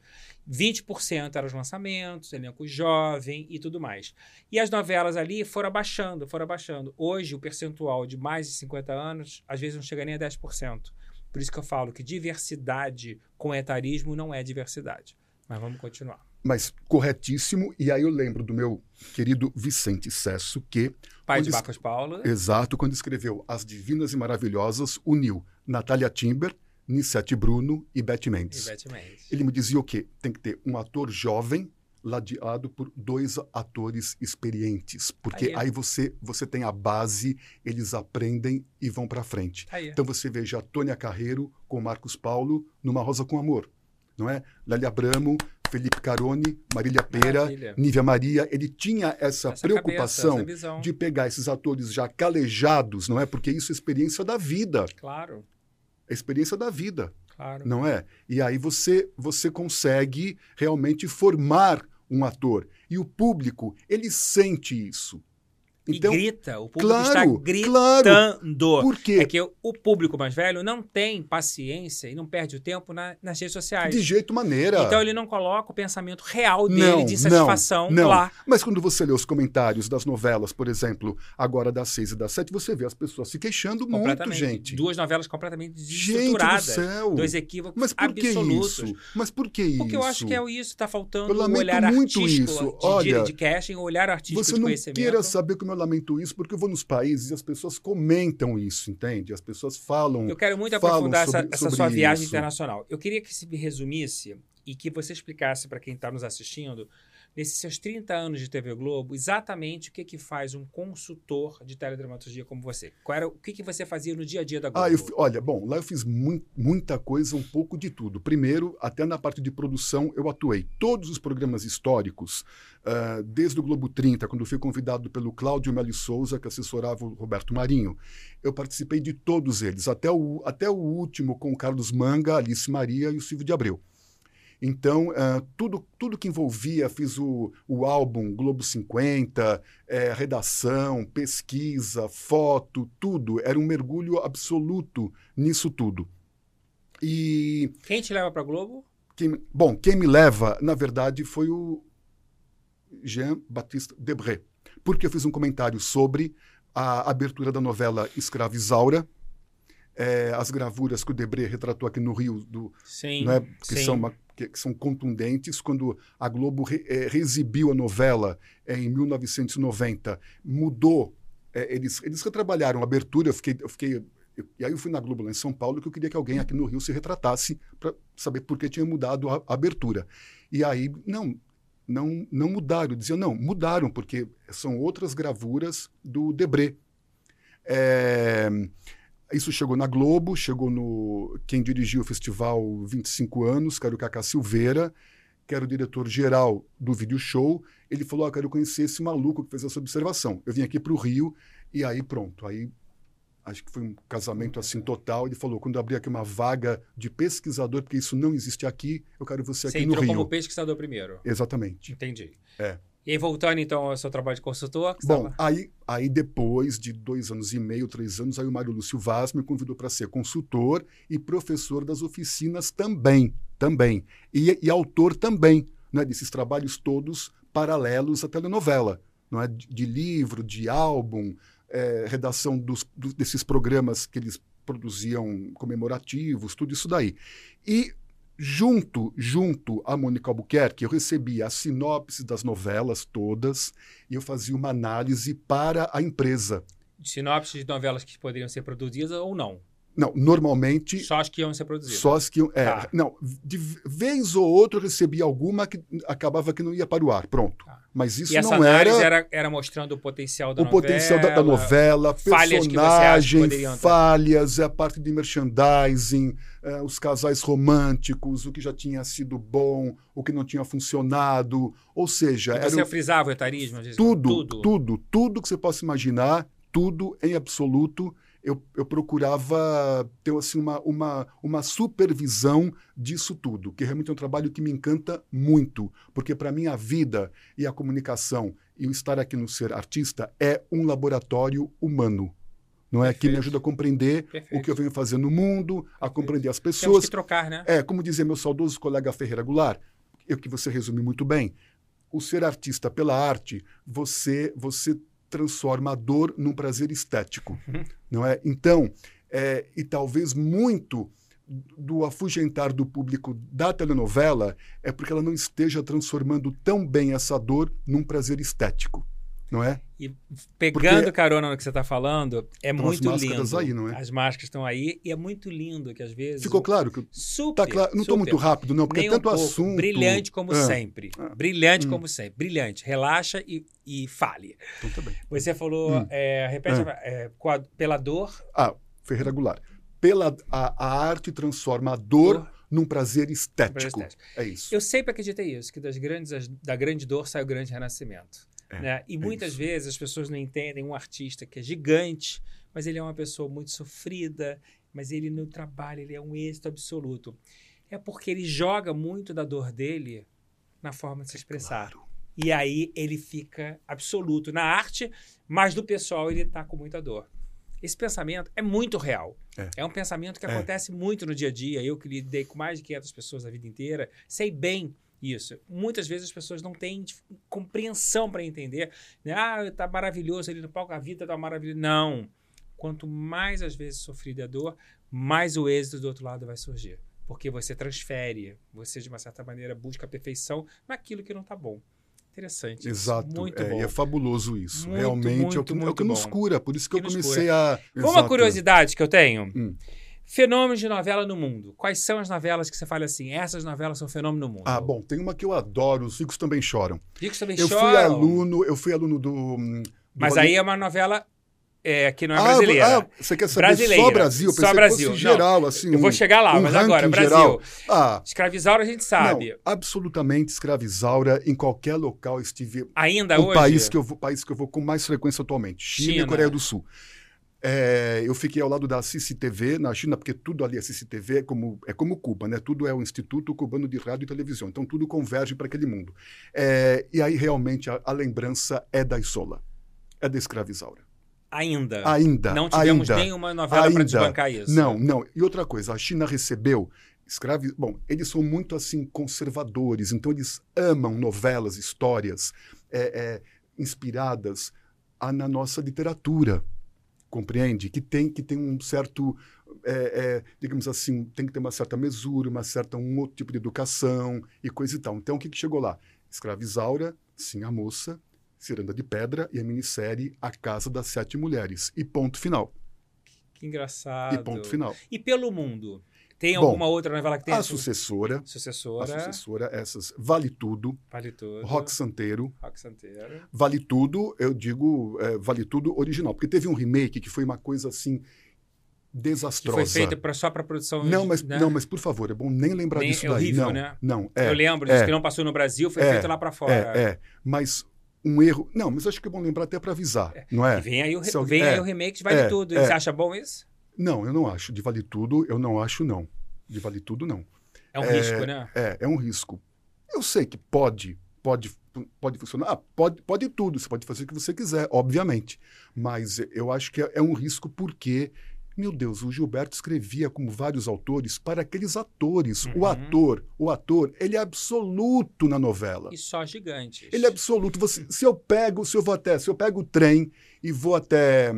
20% eram os lançamentos, elenco jovem e tudo mais. E as novelas ali foram abaixando, foram abaixando. Hoje, o percentual de mais de 50 anos, às vezes não chega nem a 10%. Por isso que eu falo que diversidade com etarismo não é diversidade. Mas vamos continuar. Mas corretíssimo. E aí eu lembro do meu querido Vicente Cesso, que. Pai de Bacos Paulo. Exato, quando escreveu As Divinas e Maravilhosas, uniu Natália Timber, Nissete Bruno e Beth Mendes. E Beth Mendes. Ele me dizia o quê? Tem que ter um ator jovem ladeado por dois atores experientes, porque aí, é. aí você você tem a base, eles aprendem e vão para frente. Aí é. Então você veja a Tônia Carreiro com Marcos Paulo numa Rosa com Amor, não é? Lélia Abramo, Felipe Caroni, Marília Pera, Maravilha. Nívia Maria, ele tinha essa, essa preocupação cabeça, essa de pegar esses atores já calejados, não é? Porque isso é experiência da vida. Claro. É experiência da vida. Claro. Não é? E aí você, você consegue realmente formar um ator. E o público, ele sente isso. Então, e grita, o público claro, está gritando. Claro. Por quê? É que o público mais velho não tem paciência e não perde o tempo na, nas redes sociais. De jeito maneira. Então ele não coloca o pensamento real dele não, de satisfação não, não. lá. Mas quando você lê os comentários das novelas, por exemplo, agora das seis e das sete, você vê as pessoas se queixando muito, gente. Duas novelas completamente desestruturadas. Gente do céu. Dois equívocos Mas por que absolutos. isso? Mas por que isso? Porque eu acho que é isso. Está faltando o olhar muito artístico isso. De, Olha, de casting, o olhar artístico você de não conhecimento. queira saber como lamento isso, porque eu vou nos países e as pessoas comentam isso, entende? As pessoas falam. Eu quero muito aprofundar sobre, essa, essa sua viagem isso. internacional. Eu queria que se resumisse e que você explicasse para quem está nos assistindo nesses seus 30 anos de TV Globo, exatamente o que, que faz um consultor de teledramaturgia como você? Qual era, o que, que você fazia no dia a dia da Globo? Ah, eu, olha, bom, lá eu fiz mu muita coisa, um pouco de tudo. Primeiro, até na parte de produção, eu atuei. Todos os programas históricos, uh, desde o Globo 30, quando fui convidado pelo Cláudio Meli Souza, que assessorava o Roberto Marinho, eu participei de todos eles, até o, até o último com o Carlos Manga, Alice Maria e o Silvio de Abreu. Então, uh, tudo, tudo que envolvia, fiz o, o álbum Globo 50, é, redação, pesquisa, foto, tudo. Era um mergulho absoluto nisso tudo. E. Quem te leva para Globo? Quem, bom, quem me leva, na verdade, foi o Jean-Baptiste Debré, porque eu fiz um comentário sobre a abertura da novela Escrava Isaura, é, as gravuras que o Debré retratou aqui no Rio, do, sim, né, que sim. são uma que, que são contundentes. Quando a Globo re, é, reexibiu a novela é, em 1990, mudou. É, eles, eles retrabalharam a abertura. Eu fiquei, eu fiquei e aí eu fui na Globo lá em São Paulo que eu queria que alguém aqui no Rio se retratasse para saber por que tinha mudado a, a, abertura. E aí, não, não, não mudaram. Eu dizia, não, mudaram, porque são outras gravuras do Debré. É, isso chegou na Globo, chegou no. Quem dirigiu o festival 25 anos, que era o Cacá Silveira, que era o diretor-geral do vídeo show. Ele falou: ah, quero conhecer esse maluco que fez essa observação. Eu vim aqui para o Rio e aí pronto. Aí acho que foi um casamento assim total. Ele falou: quando abrir aqui uma vaga de pesquisador, porque isso não existe aqui, eu quero você aqui você no Rio. Você como pesquisador primeiro. Exatamente. Entendi. É. E aí, voltando então ao seu trabalho de consultor? Bom, aí, aí depois de dois anos e meio, três anos, aí o Mário Lúcio Vaz me convidou para ser consultor e professor das oficinas também, também. E, e autor também, né, desses trabalhos todos paralelos à telenovela, não é? de, de livro, de álbum, é, redação dos, do, desses programas que eles produziam comemorativos, tudo isso daí. E junto, junto a Mônica Albuquerque, eu recebia a sinopse das novelas todas e eu fazia uma análise para a empresa. Sinopse de novelas que poderiam ser produzidas ou não? Não, normalmente. Só as que iam ser produzidas. Só as que iam. É, tá. Não, de vez ou outra eu recebia alguma que acabava que não ia para o ar. Pronto. Tá. Mas isso e essa não era. era. Era mostrando o potencial da o novela. O potencial da, da novela, falhas personagem, falhas, é a parte de merchandising, é, os casais românticos, o que já tinha sido bom, o que não tinha funcionado. Ou seja. E você era, frisava o etarismo? Tudo, tudo, tudo, tudo que você possa imaginar, tudo em absoluto eu, eu procurava ter assim, uma, uma, uma supervisão disso tudo, que realmente é um trabalho que me encanta muito, porque para mim a vida e a comunicação e o estar aqui no ser artista é um laboratório humano. Não é que me ajuda a compreender Perfeito. o que eu venho fazer no mundo, a Perfeito. compreender as pessoas. Temos que trocar, né? É, como dizia meu saudoso colega Ferreira Goulart, eu que você resume muito bem, o ser artista pela arte, você você transforma a dor num prazer estético, uhum. não é? Então, é, e talvez muito do afugentar do público da telenovela é porque ela não esteja transformando tão bem essa dor num prazer estético não é? E pegando Porque carona no que você está falando, é muito as lindo. Aí, não é? As máscaras estão aí e é muito lindo que às vezes. Ficou claro que super. Tá claro, não estou muito rápido não, porque Nem é tanto um assunto. Brilhante como é. sempre. É. Brilhante hum. como sempre. Brilhante. Relaxa e, e fale. Então tá bem. Você falou, hum. é, repete, é. A, pela dor. Ah, Ferreira Goulart. Pela a, a arte transforma a dor, dor num prazer estético. prazer estético. É isso. Eu sempre acreditei isso, que das grandes, da grande dor sai o grande renascimento. É, né? E é muitas isso. vezes as pessoas não entendem um artista que é gigante, mas ele é uma pessoa muito sofrida, mas ele no trabalho ele é um êxito absoluto. É porque ele joga muito da dor dele na forma de se expressar. Claro. E aí ele fica absoluto na arte, mas do pessoal ele está com muita dor. Esse pensamento é muito real. É, é um pensamento que é. acontece muito no dia a dia. Eu que lidei com mais de 500 pessoas a vida inteira, sei bem isso. Muitas vezes as pessoas não têm compreensão para entender. Né? Ah, tá maravilhoso ali no palco, a vida tá maravilhosa. Não. Quanto mais às vezes sofrida a dor, mais o êxito do outro lado vai surgir. Porque você transfere, você de uma certa maneira busca a perfeição naquilo que não está bom. Interessante. Exato. Muito é, bom. E é fabuloso isso. Muito, Realmente muito, é o que, é o que nos cura. Por isso que, que eu comecei a. Uma curiosidade que eu tenho. Hum. Fenômenos de novela no mundo. Quais são as novelas que você fala assim? Essas novelas são fenômeno no mundo. Ah, bom, tem uma que eu adoro, Os Ricos Também Choram. Ricos Também eu Choram. Eu fui aluno, eu fui aluno do. Hum, do Mas aí é uma novela é, que não é ah, brasileira. Ah, você quer saber brasileira. só Brasil? Só Brasil. geral, assim. Eu vou chegar lá, um mas agora, Brasil. Geral. Ah, Escravizaura a gente sabe. Não, absolutamente escravizaura em qualquer local estive. Ainda o hoje? País que eu vou, país que eu vou com mais frequência atualmente. China, China. e Coreia do Sul. É, eu fiquei ao lado da CCTV na China, porque tudo ali é CCTV, é como, é como Cuba, né? Tudo é o Instituto Cubano de Rádio e Televisão. Então tudo converge para aquele mundo. É, e aí realmente a, a, lembrança é da Isola, é da escravizaura. Ainda. Ainda. Não tivemos ainda, nenhuma novela para desbancar isso. Não, não. E outra coisa, a China recebeu escravos. Bom, eles são muito assim conservadores, então eles amam novelas, histórias é, é, inspiradas a, na nossa literatura compreende? Que tem, que tem um certo, é, é, digamos assim, tem que ter uma certa mesura, uma certa, um outro tipo de educação e coisa e tal. Então, o que, que chegou lá? Escravizaura, sim, a moça, Ciranda de Pedra e a minissérie A Casa das Sete Mulheres. E ponto final. Que engraçado. E ponto final. E pelo mundo? Tem Bom, alguma outra novela que tem? A Sucessora. Sucessora. A Sucessora, essas. Vale Tudo. Vale Tudo. Rock Santeiro. Rock Santeiro. Vale Tudo, eu digo, é, Vale Tudo original. Porque teve um remake que foi uma coisa assim desastrosa. Que foi feita pra, só para produção. Não, mas né? não, mas por favor, é bom nem lembrar nem, disso é daí. Horrível, não, né? não. É, eu lembro disso é, que não passou no Brasil, foi é, feito lá para fora. É, é, mas um erro. Não, mas acho que é bom lembrar até para avisar, é. não é? E vem aí o, vem aí o remake de Vale Tudo. Você acha bom isso? Não, eu não acho. De Vale Tudo, eu não acho, não. De Vale Tudo, não. É um é, risco, né? É, é um risco. Eu sei que pode, pode, pode funcionar. Ah, pode, pode tudo. Você pode fazer o que você quiser, obviamente. Mas eu acho que é, é um risco porque meu Deus, o Gilberto escrevia como vários autores para aqueles atores. Uhum. O ator, o ator, ele é absoluto na novela. E só gigantes. Ele é absoluto. Você, se eu pego, se eu vou até, se eu pego o trem e vou até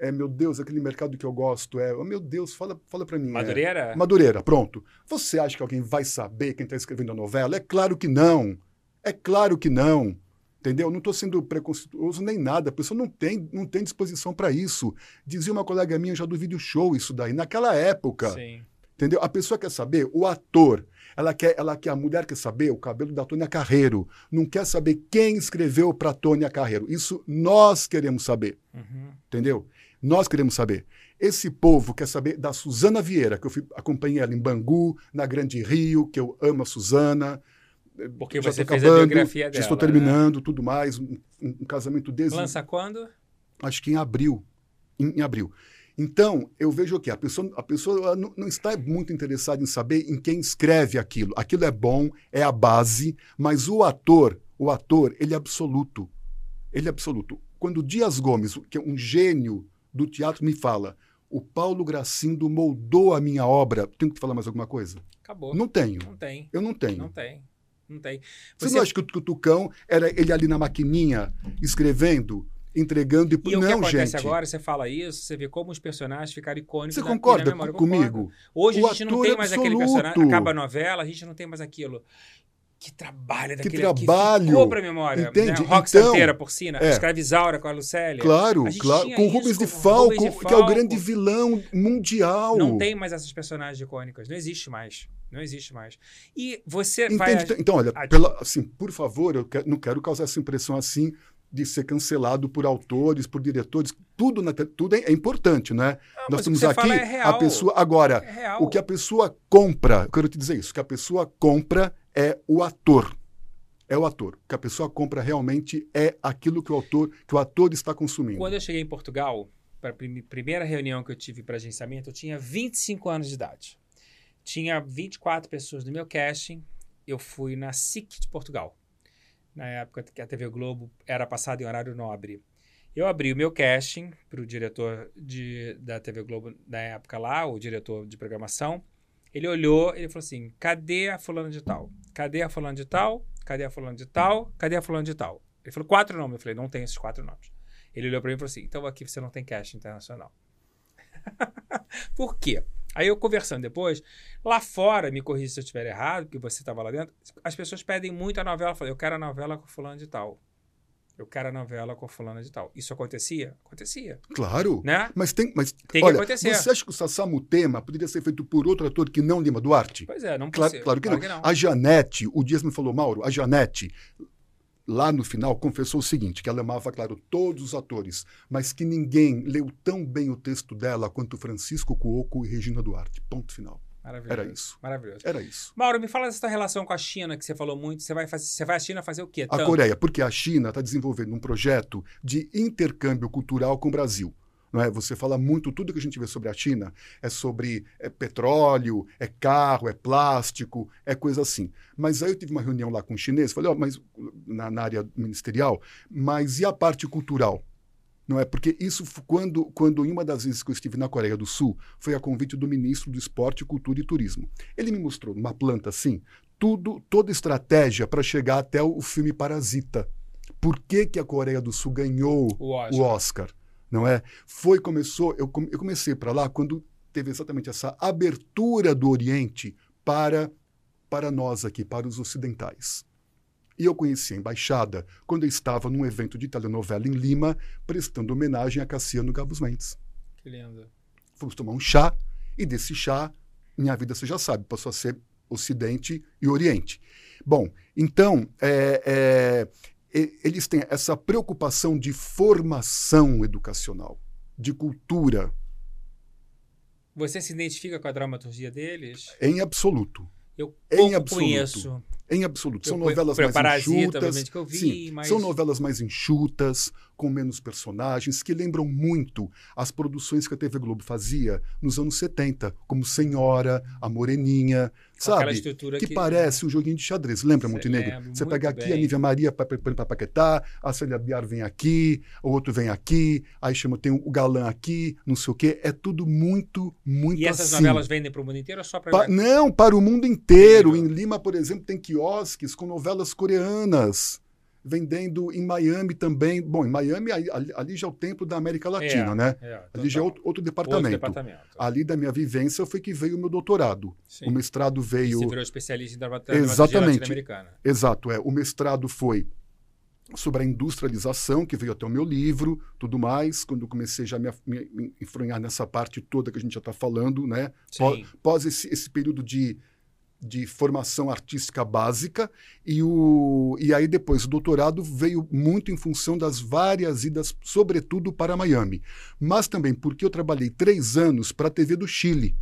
é, meu Deus, aquele mercado que eu gosto é, oh, meu Deus, fala, fala para mim. É Madureira? É, Madureira, pronto. Você acha que alguém vai saber quem está escrevendo a novela? É claro que não. É claro que não. Entendeu? Não estou sendo preconceituoso nem nada. A pessoa não tem, não tem disposição para isso. Dizia uma colega minha já do vídeo show isso daí. Naquela época. Sim. Entendeu? A pessoa quer saber, o ator, ela quer, ela quer, a mulher quer saber o cabelo da Tônia Carreiro. Não quer saber quem escreveu para Tônia Carreiro. Isso nós queremos saber. Uhum. Entendeu? Nós queremos saber. Esse povo quer saber da Suzana Vieira, que eu fui, acompanhei ela em Bangu, na Grande Rio, que eu amo a Suzana. Porque já você fez acabando, a biografia dela. estou né? terminando, né? tudo mais. Um, um, casamento desse. Lança quando? Acho que em abril. Em, em abril. Então, eu vejo que a pessoa, a pessoa não, não, está muito interessada em saber em quem escreve aquilo. Aquilo é bom, é a base, mas o ator, o ator, ele é absoluto. Ele é absoluto. Quando Dias Gomes, que é um gênio do teatro me fala: o Paulo Gracindo moldou a minha obra. Tenho que falar mais alguma coisa? Acabou. Não tenho. Não tem. Eu não tenho. Não tem. Não tem. Você, Você não acha que o, Tucão era ele ali na maquininha, escrevendo, entregando e, e não, o que acontece gente. agora, você fala isso, você vê como os personagens ficaram icônicos. Você concorda na, comigo? Hoje o a gente não tem mais aquele personagem. Acaba a novela, a gente não tem mais aquilo que trabalho daquele que trabalho que ficou pra memória. Entende? Né? Rock então, Santeira, Porcina, é. Escravizaura com a Lucélia. Claro, claro. Com o Rubens de, Falco, Rubens de Falco, que é o grande vilão mundial. Não tem mais essas personagens icônicas. Não existe mais. Não existe mais. E você Entende? vai... Então, olha, pela, assim, por favor, eu quero, não quero causar essa impressão assim de ser cancelado por autores, por diretores, tudo, na, tudo é, é importante, né? Não, Nós estamos aqui, é a pessoa agora, é o que a pessoa compra, eu quero te dizer isso, o que a pessoa compra é o ator é o ator. O que a pessoa compra realmente é aquilo que o autor, que o ator está consumindo. Quando eu cheguei em Portugal, para a primeira reunião que eu tive para agenciamento, eu tinha 25 anos de idade. Tinha 24 pessoas no meu casting. Eu fui na SIC de Portugal. Na época que a TV Globo era passada em horário nobre. Eu abri o meu casting para o diretor de, da TV Globo da época lá, o diretor de programação. Ele olhou, ele falou assim: cadê a fulana de tal? Cadê a fulana de tal? Cadê a fulana de tal? Cadê a fulana de tal? Ele falou quatro nomes. Eu falei: não tem esses quatro nomes. Ele olhou para mim e falou assim: então aqui você não tem casting internacional. [LAUGHS] Por quê? Aí eu conversando depois, lá fora, me corrija se eu estiver errado, porque você estava lá dentro, as pessoas pedem muito a novela. Eu falei, eu quero a novela com fulano de tal. Eu quero a novela com fulano de tal. Isso acontecia? Acontecia. Claro. Né? Mas tem, mas, tem olha, que acontecer. Você acha que o Sassamutema poderia ser feito por outro ator que não Lima Duarte? Pois é, não claro, claro, que, claro não. que não. A Janete, o Dias me falou, Mauro, a Janete, lá no final, confessou o seguinte: que ela amava, claro, todos os atores, mas que ninguém leu tão bem o texto dela quanto Francisco Cuoco e Regina Duarte. Ponto final. Maravilhoso. Era isso. Maravilhoso. Era isso. Mauro, me fala dessa relação com a China que você falou muito. Você vai, fazer, você vai à China fazer o quê? A Coreia, porque a China está desenvolvendo um projeto de intercâmbio cultural com o Brasil. Não é? Você fala muito, tudo que a gente vê sobre a China é sobre é petróleo, é carro, é plástico, é coisa assim. Mas aí eu tive uma reunião lá com o chinês, falei, oh, mas na, na área ministerial, mas e a parte cultural? Não é porque isso quando quando em uma das vezes que eu estive na Coreia do Sul foi a convite do ministro do Esporte, Cultura e Turismo. Ele me mostrou numa planta assim tudo toda estratégia para chegar até o filme Parasita. Por que, que a Coreia do Sul ganhou o Oscar? O Oscar não é? Foi começou, eu, eu comecei para lá quando teve exatamente essa abertura do Oriente para para nós aqui, para os ocidentais. E eu conheci a embaixada quando eu estava num evento de telenovela em Lima, prestando homenagem a Cassiano Gabus Mendes. Que lindo. Fomos tomar um chá, e desse chá, minha vida, você já sabe, passou a ser Ocidente e Oriente. Bom, então, é, é, eles têm essa preocupação de formação educacional, de cultura. Você se identifica com a dramaturgia deles? Em absoluto. Eu em absoluto. conheço. Em absoluto. São novelas mais enxutas. Eu vi, sim, mas... São novelas mais enxutas, com menos personagens, que lembram muito as produções que a TV Globo fazia nos anos 70, como Senhora, A Moreninha, sabe? Que, que, parece um joguinho de xadrez. Lembra, Cê Montenegro? Lembra, Você pega aqui bem. a Nívia Maria para Paquetá, a Célia Biar vem aqui, o outro vem aqui, aí chama, tem o galã aqui, não sei o quê. É tudo muito, muito E essas assim. novelas vendem para o mundo inteiro ou só para... Pa não, para o mundo inteiro. Em Lima, por exemplo, tem quiosques com novelas coreanas vendendo em Miami também. Bom, em Miami, ali, ali já é o templo da América Latina, é, né? É, ali já é outro, outro, departamento. outro, departamento. Ali da minha vivência foi que veio o meu doutorado. Sim. O mestrado veio. Você virou especialista em dramaturgia Exatamente. latino-americana. Exato, é. O mestrado foi sobre a industrialização, que veio até o meu livro, tudo mais, quando eu comecei já a me, me, me enfronhar nessa parte toda que a gente já está falando, né? Sim. Pós, esse, esse período de de formação artística básica e, o, e aí depois o doutorado veio muito em função das várias idas, sobretudo para Miami, mas também porque eu trabalhei três anos para a TV do Chile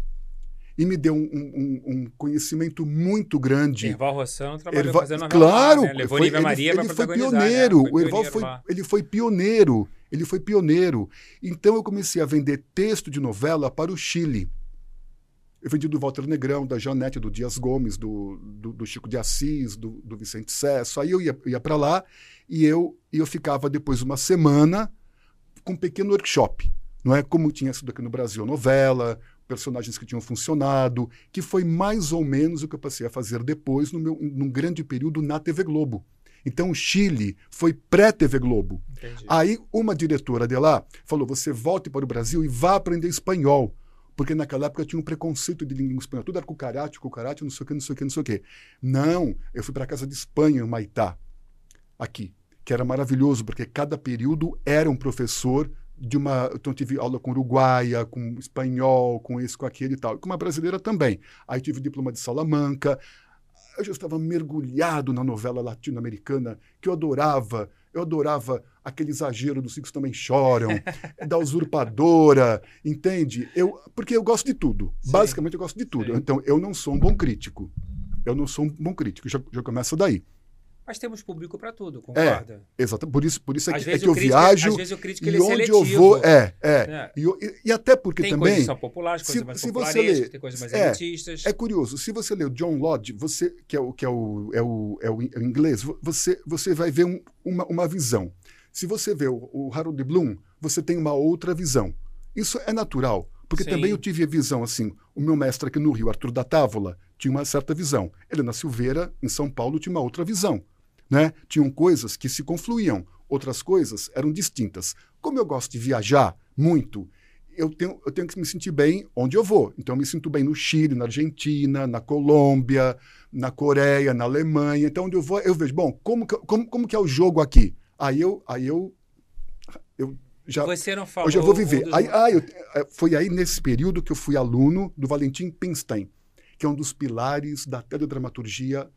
e me deu um, um, um conhecimento muito grande. Erval Rossão trabalhou Erva... fazendo Claro, né? levou foi, Maria ele, ele foi pioneiro. Né? Foi o Erval foi, ele foi pioneiro. Ele foi pioneiro. Então eu comecei a vender texto de novela para o Chile. Eu vendi do Walter Negrão, da Janete, do Dias Gomes, do, do, do Chico de Assis, do, do Vicente Cesso. Aí eu ia, ia para lá e eu, eu ficava depois uma semana com um pequeno workshop. Não é como tinha sido aqui no Brasil, novela, personagens que tinham funcionado, que foi mais ou menos o que eu passei a fazer depois, no meu, num grande período na TV Globo. Então, o Chile foi pré-TV Globo. Entendi. Aí, uma diretora de lá falou: você volte para o Brasil e vá aprender espanhol porque naquela época tinha um preconceito de língua espanhola. Tudo era cucarate, cucarate, não sei o que, não sei o que, não sei o que. Não, eu fui para a casa de Espanha, em Maitá, aqui, que era maravilhoso, porque cada período era um professor de uma. Então, tive aula com uruguaia, com espanhol, com esse, com aquele e tal. E com uma brasileira também. Aí tive diploma de Salamanca. Eu já estava mergulhado na novela latino-americana, que eu adorava. Eu adorava aquele exagero dos Cicos Também Choram, [LAUGHS] da usurpadora, entende? Eu, porque eu gosto de tudo. Sim. Basicamente, eu gosto de tudo. Sim. Então, eu não sou um bom crítico. Eu não sou um bom crítico. Já, já começa daí. Mas temos público para tudo, concorda? É, exato. Por isso, por isso é que, é que eu crítico, viajo. Às vezes o crítico e ele é onde seletivo. eu vou, é, é. é. E, e, até porque tem também. Tem coisas são populares, coisas se, mais se você lê, tem coisas mais é, elitistas. É curioso, se você lê o John Lodge, você, que é o, que é o, é o, é o, é o inglês, você, você vai ver um, uma, uma visão. Se você vê o, o Harold Bloom, você tem uma outra visão. Isso é natural. Porque Sim. também eu tive a visão assim. O meu mestre aqui no Rio, Arthur da Távola, tinha uma certa visão. Helena Silveira, em São Paulo, tinha uma outra visão. Né? Tinham coisas que se confluíam, outras coisas eram distintas. Como eu gosto de viajar muito, eu tenho, eu tenho que me sentir bem onde eu vou. Então, eu me sinto bem no Chile, na Argentina, na Colômbia, na Coreia, na Alemanha. Então, onde eu vou, eu vejo, bom, como que, como, como que é o jogo aqui? Aí eu, aí eu, eu já, Você não falou. Eu já vou viver. Aí, ah, eu, é, foi aí nesse período que eu fui aluno do Valentim Pinstein, que é um dos pilares da teledramaturgia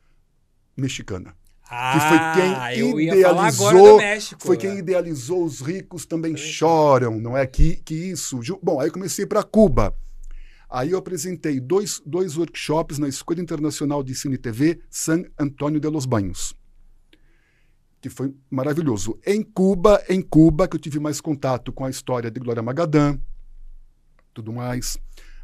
mexicana. Ah, que foi quem idealizou, foi quem idealizou os ricos também choram, não é que que isso. Bom, aí eu comecei para Cuba. Aí eu apresentei dois, dois workshops na Escola Internacional de Cine e TV San Antônio de los Banhos que foi maravilhoso. Em Cuba, em Cuba, que eu tive mais contato com a história de Glória Magadã, tudo mais,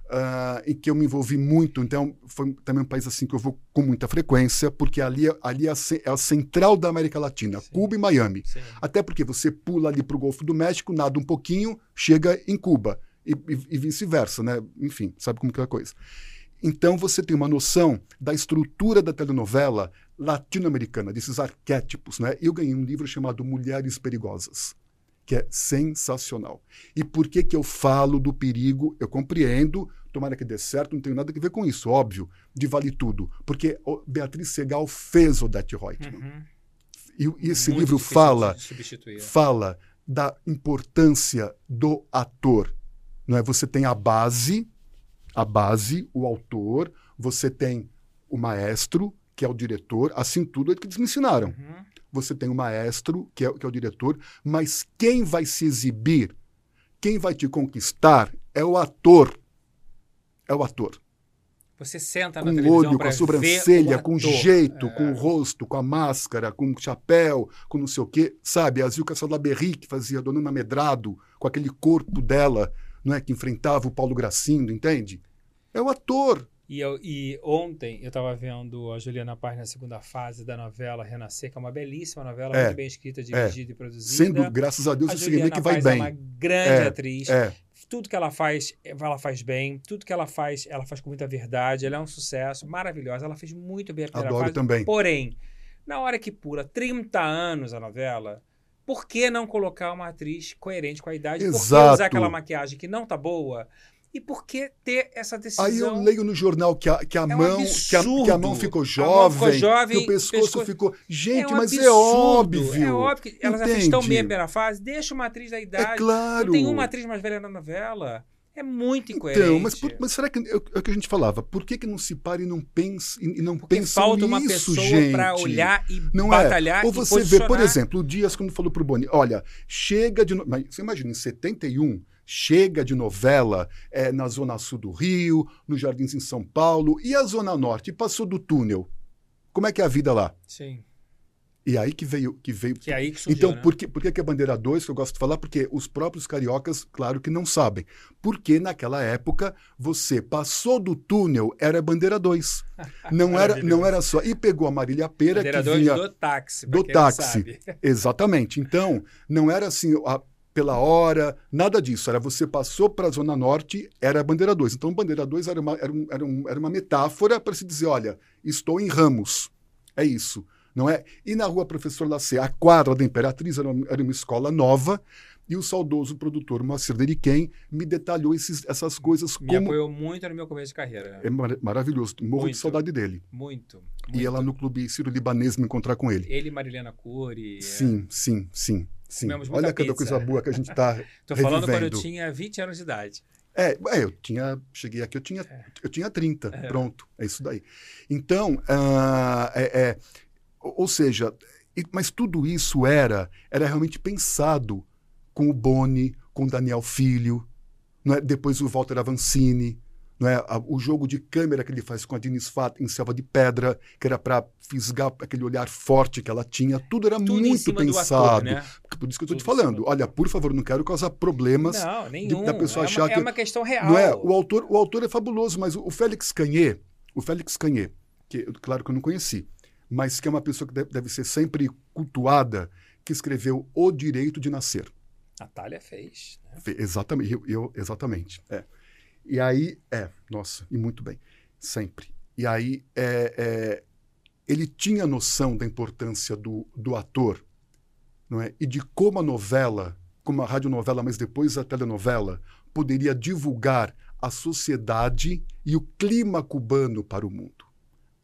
uh, em que eu me envolvi muito. Então, foi também um país assim que eu vou com muita frequência, porque ali, ali é, a, é a central da América Latina, Sim. Cuba e Miami. Sim. Até porque você pula ali para o Golfo do México, nada um pouquinho, chega em Cuba. E, e, e vice-versa, né? Enfim, sabe como que é a coisa. Então você tem uma noção da estrutura da telenovela latino-americana, desses arquétipos. Né? Eu ganhei um livro chamado Mulheres Perigosas, que é sensacional. E por que, que eu falo do perigo? Eu compreendo, tomara que dê certo, não tenho nada a ver com isso, óbvio, de vale tudo. Porque Beatriz Segal fez Odette Reutemann. Uhum. E, e, esse Muito livro fala, fala da importância do ator. Não é? Você tem a base, a base, o autor, você tem o maestro, que é o diretor, assim tudo é que eles me ensinaram. Uhum. Você tem o maestro, que é, que é o diretor, mas quem vai se exibir, quem vai te conquistar é o ator. É o ator. Você senta com na o olho, com a sobrancelha, com o jeito, é. com o rosto, com a máscara, com o chapéu, com não sei o quê. Sabe, a Zilka Salaberry, que fazia a Dona Medrado, com aquele corpo dela, não é que enfrentava o Paulo Gracindo, entende? É o ator. E, eu, e ontem eu estava vendo a Juliana Paz na segunda fase da novela Renascer, que é uma belíssima novela, é, muito bem escrita, dirigida é. e produzida. Sendo, graças a Deus, a o Juliana que vai Paz é bem. é uma grande é, atriz. É. Tudo que ela faz, ela faz bem. Tudo que ela faz, ela faz com muita verdade. Ela é um sucesso, maravilhosa. Ela fez muito bem a primeira Adoro fase. também. Porém, na hora que pula 30 anos a novela, por que não colocar uma atriz coerente com a idade? Exato. Por que usar aquela maquiagem que não tá boa? E por que ter essa decisão? Aí eu leio no jornal que a, que a, é mão, um que, a, que, a, mão ficou jovem, mão ficou jovem que o pescoço, pescoço... ficou. Gente, é um mas é óbvio. É óbvio que elas já estão bem na fase. Deixa uma atriz da idade. É claro. Não tem uma atriz mais velha na novela. É muito incoerente. Então, mas, por, mas será que é, é o que a gente falava? Por que, que não se para e não pensa e não Porque pensa falta uma nisso, pessoa para olhar e não é? batalhar é. Ou você vê, por exemplo, o Dias quando falou para o Boni, olha, chega de, mas você imagina em 71 chega de novela é, na Zona Sul do Rio, nos Jardins em São Paulo, e a Zona Norte? Passou do túnel. Como é que é a vida lá? Sim. E aí que veio. Que veio... Que é aí que surgiu, então, né? por, que, por que, a bandeira 2, que eu gosto de falar? Porque os próprios cariocas, claro que não sabem. Porque naquela época, você passou do túnel, era bandeira 2. [LAUGHS] Não era, não era só. E pegou a Marília Pera, bandeira que vinha. do táxi. Do táxi. [LAUGHS] Exatamente. Então, não era assim. A, pela hora, nada disso. Era você passou para a Zona Norte, era a bandeira 2. Então, bandeira 2 era uma, era, um, era, um, era uma metáfora para se dizer: olha, estou em Ramos. É isso. Não é? E na rua Professor Lacer, a quadra da Imperatriz era uma, era uma escola nova, e o saudoso produtor Moacir Deriquem me detalhou esses, essas coisas me como... apoiou muito no meu começo de carreira. É mar maravilhoso. Morro muito, de saudade dele. Muito, muito. E lá no Clube Ciro Libanês me encontrar com ele. Ele e Marilena Cury. Sim, é... sim, sim. Sim. Olha cada coisa boa que a gente [LAUGHS] está Estou falando quando eu tinha 20 anos de idade. É, é, eu tinha, cheguei aqui, eu tinha, é. eu tinha 30, é. pronto, é isso daí. Então, uh, é, é, ou seja, mas tudo isso era, era realmente pensado com o Boni, com o Daniel Filho, é? depois o Walter Avancini, não é? o jogo de câmera que ele faz com a Diniz Fat em Selva de Pedra, que era para fisgar aquele olhar forte que ela tinha, tudo era tudo muito pensado. Ator, né? Por isso que eu estou te falando. Olha, por favor, não quero causar problemas não, nenhum. De, da pessoa é achar uma, que. É uma questão real. Não é? O autor, o autor é fabuloso, mas o Félix Canhê, o Félix Canhê, que claro que eu não conheci, mas que é uma pessoa que deve, deve ser sempre cultuada, que escreveu O Direito de Nascer. Natália fez. Né? Exatamente, eu, eu, exatamente. É. E aí, é, nossa, e muito bem, sempre. E aí, é, é, ele tinha noção da importância do, do ator, não é? E de como a novela, como a radionovela, mas depois a telenovela, poderia divulgar a sociedade e o clima cubano para o mundo.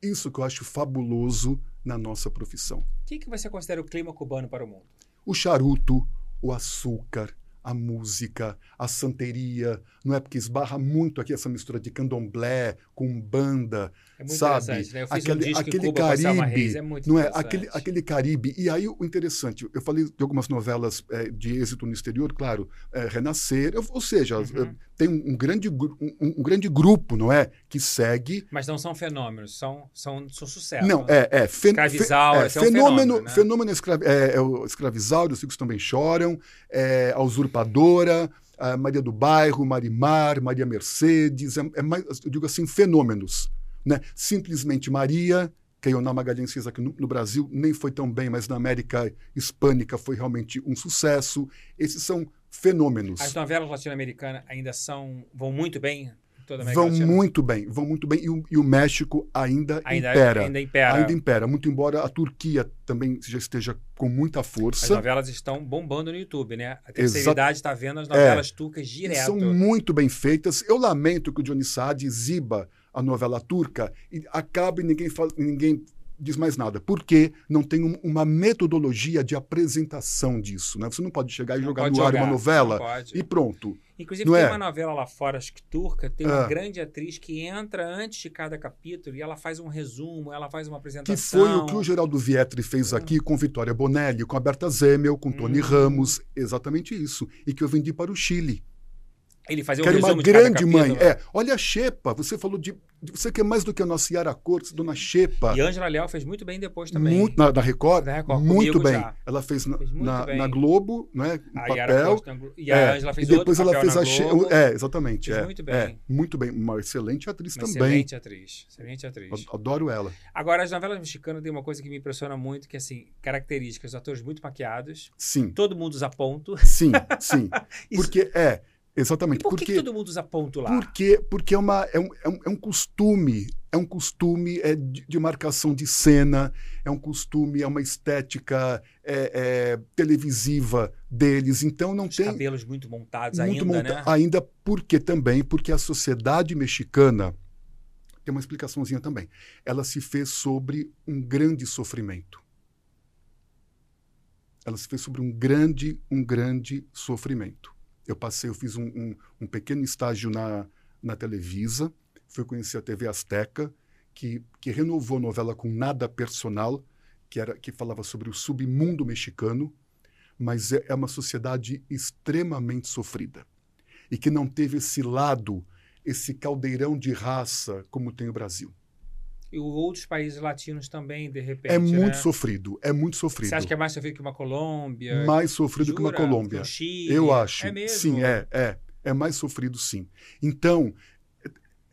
Isso que eu acho fabuloso na nossa profissão. O que, que você considera o clima cubano para o mundo? O charuto, o açúcar, a música, a santeria, não é porque esbarra muito aqui essa mistura de candomblé com banda, é muito sabe? Né? aquele um aquele Cuba, Caribe, é não é? Aquele aquele Caribe. E aí o interessante, eu falei de algumas novelas é, de êxito no exterior, claro, é, Renascer, ou seja, uhum. tem um, grande um, um, grande grupo, não é, que segue. Mas não são fenômenos, são são, são sucessos. Não, é é, fen, é, é fenômeno, um fenômeno, né? fenômeno escravi, é, é, o escravizauro, os ricos também choram, é, a usurpadora, a Maria do Bairro, Marimar, Maria Mercedes, é, é mais, eu digo assim, fenômenos. Né? Simplesmente Maria, que é Magalhães fez aqui no, no, Brasil, nem foi tão bem, mas na América Hispânica foi realmente um sucesso. Esses são fenômenos. As novelas latino-americanas ainda são vão muito bem vão muito bem, vão muito bem. E o, e o México ainda, ainda, impera, ainda impera. Ainda impera. Muito embora a Turquia também já esteja com muita força. As novelas estão bombando no YouTube, né? A terceira idade está vendo as novelas é, turcas direto. São muito bem feitas. Eu lamento que o Johnny Saad exiba a novela turca e acabe ninguém, fala, ninguém diz mais nada, porque não tem um, uma metodologia de apresentação disso. Né? Você não pode chegar e não jogar no ar uma novela e pronto. Inclusive, não tem é? uma novela lá fora, acho que turca, tem uma é. grande atriz que entra antes de cada capítulo e ela faz um resumo, ela faz uma apresentação. Que foi o que o Geraldo Vietri fez hum. aqui com Vitória Bonelli, com a Berta Zemel, com Tony hum. Ramos, exatamente isso. E que eu vendi para o Chile. Ele fazia um que era uma grande mãe. É, olha a Xepa, você falou de. Você quer mais do que a nossa Yara Cortes, Dona Xepa. E Ângela Leal fez muito bem depois também. Muito, na, na Record? Record muito bem. Já. Ela fez, na, fez na, na, Globo, né? Um a papel. e a é, Ângela fez e depois ela fez a Globo, É, exatamente. Fez é, muito bem. É, muito bem. Uma excelente atriz uma também. Excelente atriz. Excelente atriz. Adoro ela. Agora, as novelas mexicanas têm uma coisa que me impressiona muito, que é assim, características, atores muito maquiados. Sim. Todo mundo usa ponto. Sim, sim. [LAUGHS] Porque é. Exatamente. E por porque, que todo mundo usa ponto lá? Porque, porque é, uma, é, um, é, um, é um costume, é um costume é de, de, marcação de cena, é um costume, é uma estética é, é, televisiva deles. Então não Os tem. cabelos muito montados muito ainda, monta né? Ainda porque também, porque a sociedade mexicana tem uma explicaçãozinha também. Ela se fez sobre um grande sofrimento. Ela se fez sobre um grande, um grande sofrimento. Eu passei, eu fiz um, um, um pequeno estágio na, na Televisa, fui conhecer a TV Azteca, que, que renovou a novela com Nada Personal, que, era, que falava sobre o submundo mexicano, mas é, é uma sociedade extremamente sofrida e que não teve esse lado, esse caldeirão de raça como tem o Brasil. E outros países latinos também, de repente. É muito né? sofrido, é muito sofrido. Você acha que é mais sofrido que uma Colômbia? Mais sofrido Jura? que uma Colômbia. Um Chile? Eu acho. É mesmo? Sim, é, é. É mais sofrido, sim. Então,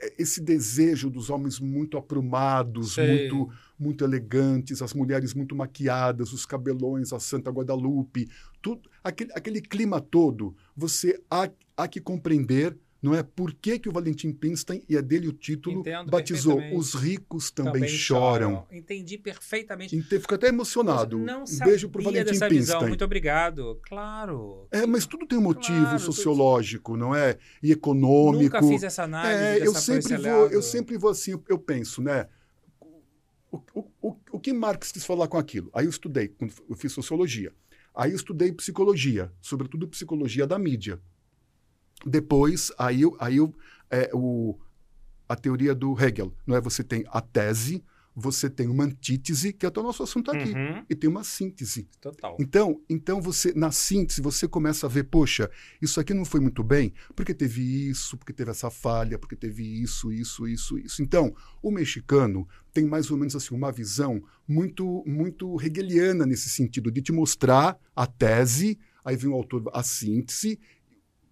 é, esse desejo dos homens muito aprumados, muito, muito elegantes, as mulheres muito maquiadas, os cabelões, a Santa Guadalupe, tudo, aquele, aquele clima todo, você há, há que compreender não é? Por que, que o Valentim Pimstein, e é dele o título, Entendo batizou Os ricos também, também choram. choram. Entendi perfeitamente. Então, fico até emocionado. não um beijo para o Valentim dessa Pimstein. Visão. Muito obrigado. Claro. É, mas tudo tem um motivo claro, sociológico, não é? E econômico. Nunca fiz essa análise. É, eu sempre vou, eu sempre vou assim, eu penso, né? O, o, o, o que Marx quis falar com aquilo? Aí eu estudei, eu fiz sociologia. Aí eu estudei psicologia, sobretudo psicologia da mídia. Depois, aí, aí é, o, a teoria do Hegel, não é? Você tem a tese, você tem uma antítese, que é o nosso assunto aqui, Uhum. e tem uma síntese. Total. Então, então você na síntese você começa a ver, poxa, isso aqui não foi muito bem, porque teve isso, porque teve essa falha, porque teve isso, isso, isso, isso. Então, o mexicano tem mais ou menos assim uma visão muito muito hegeliana nesse sentido de te mostrar a tese, aí vem o autor a síntese,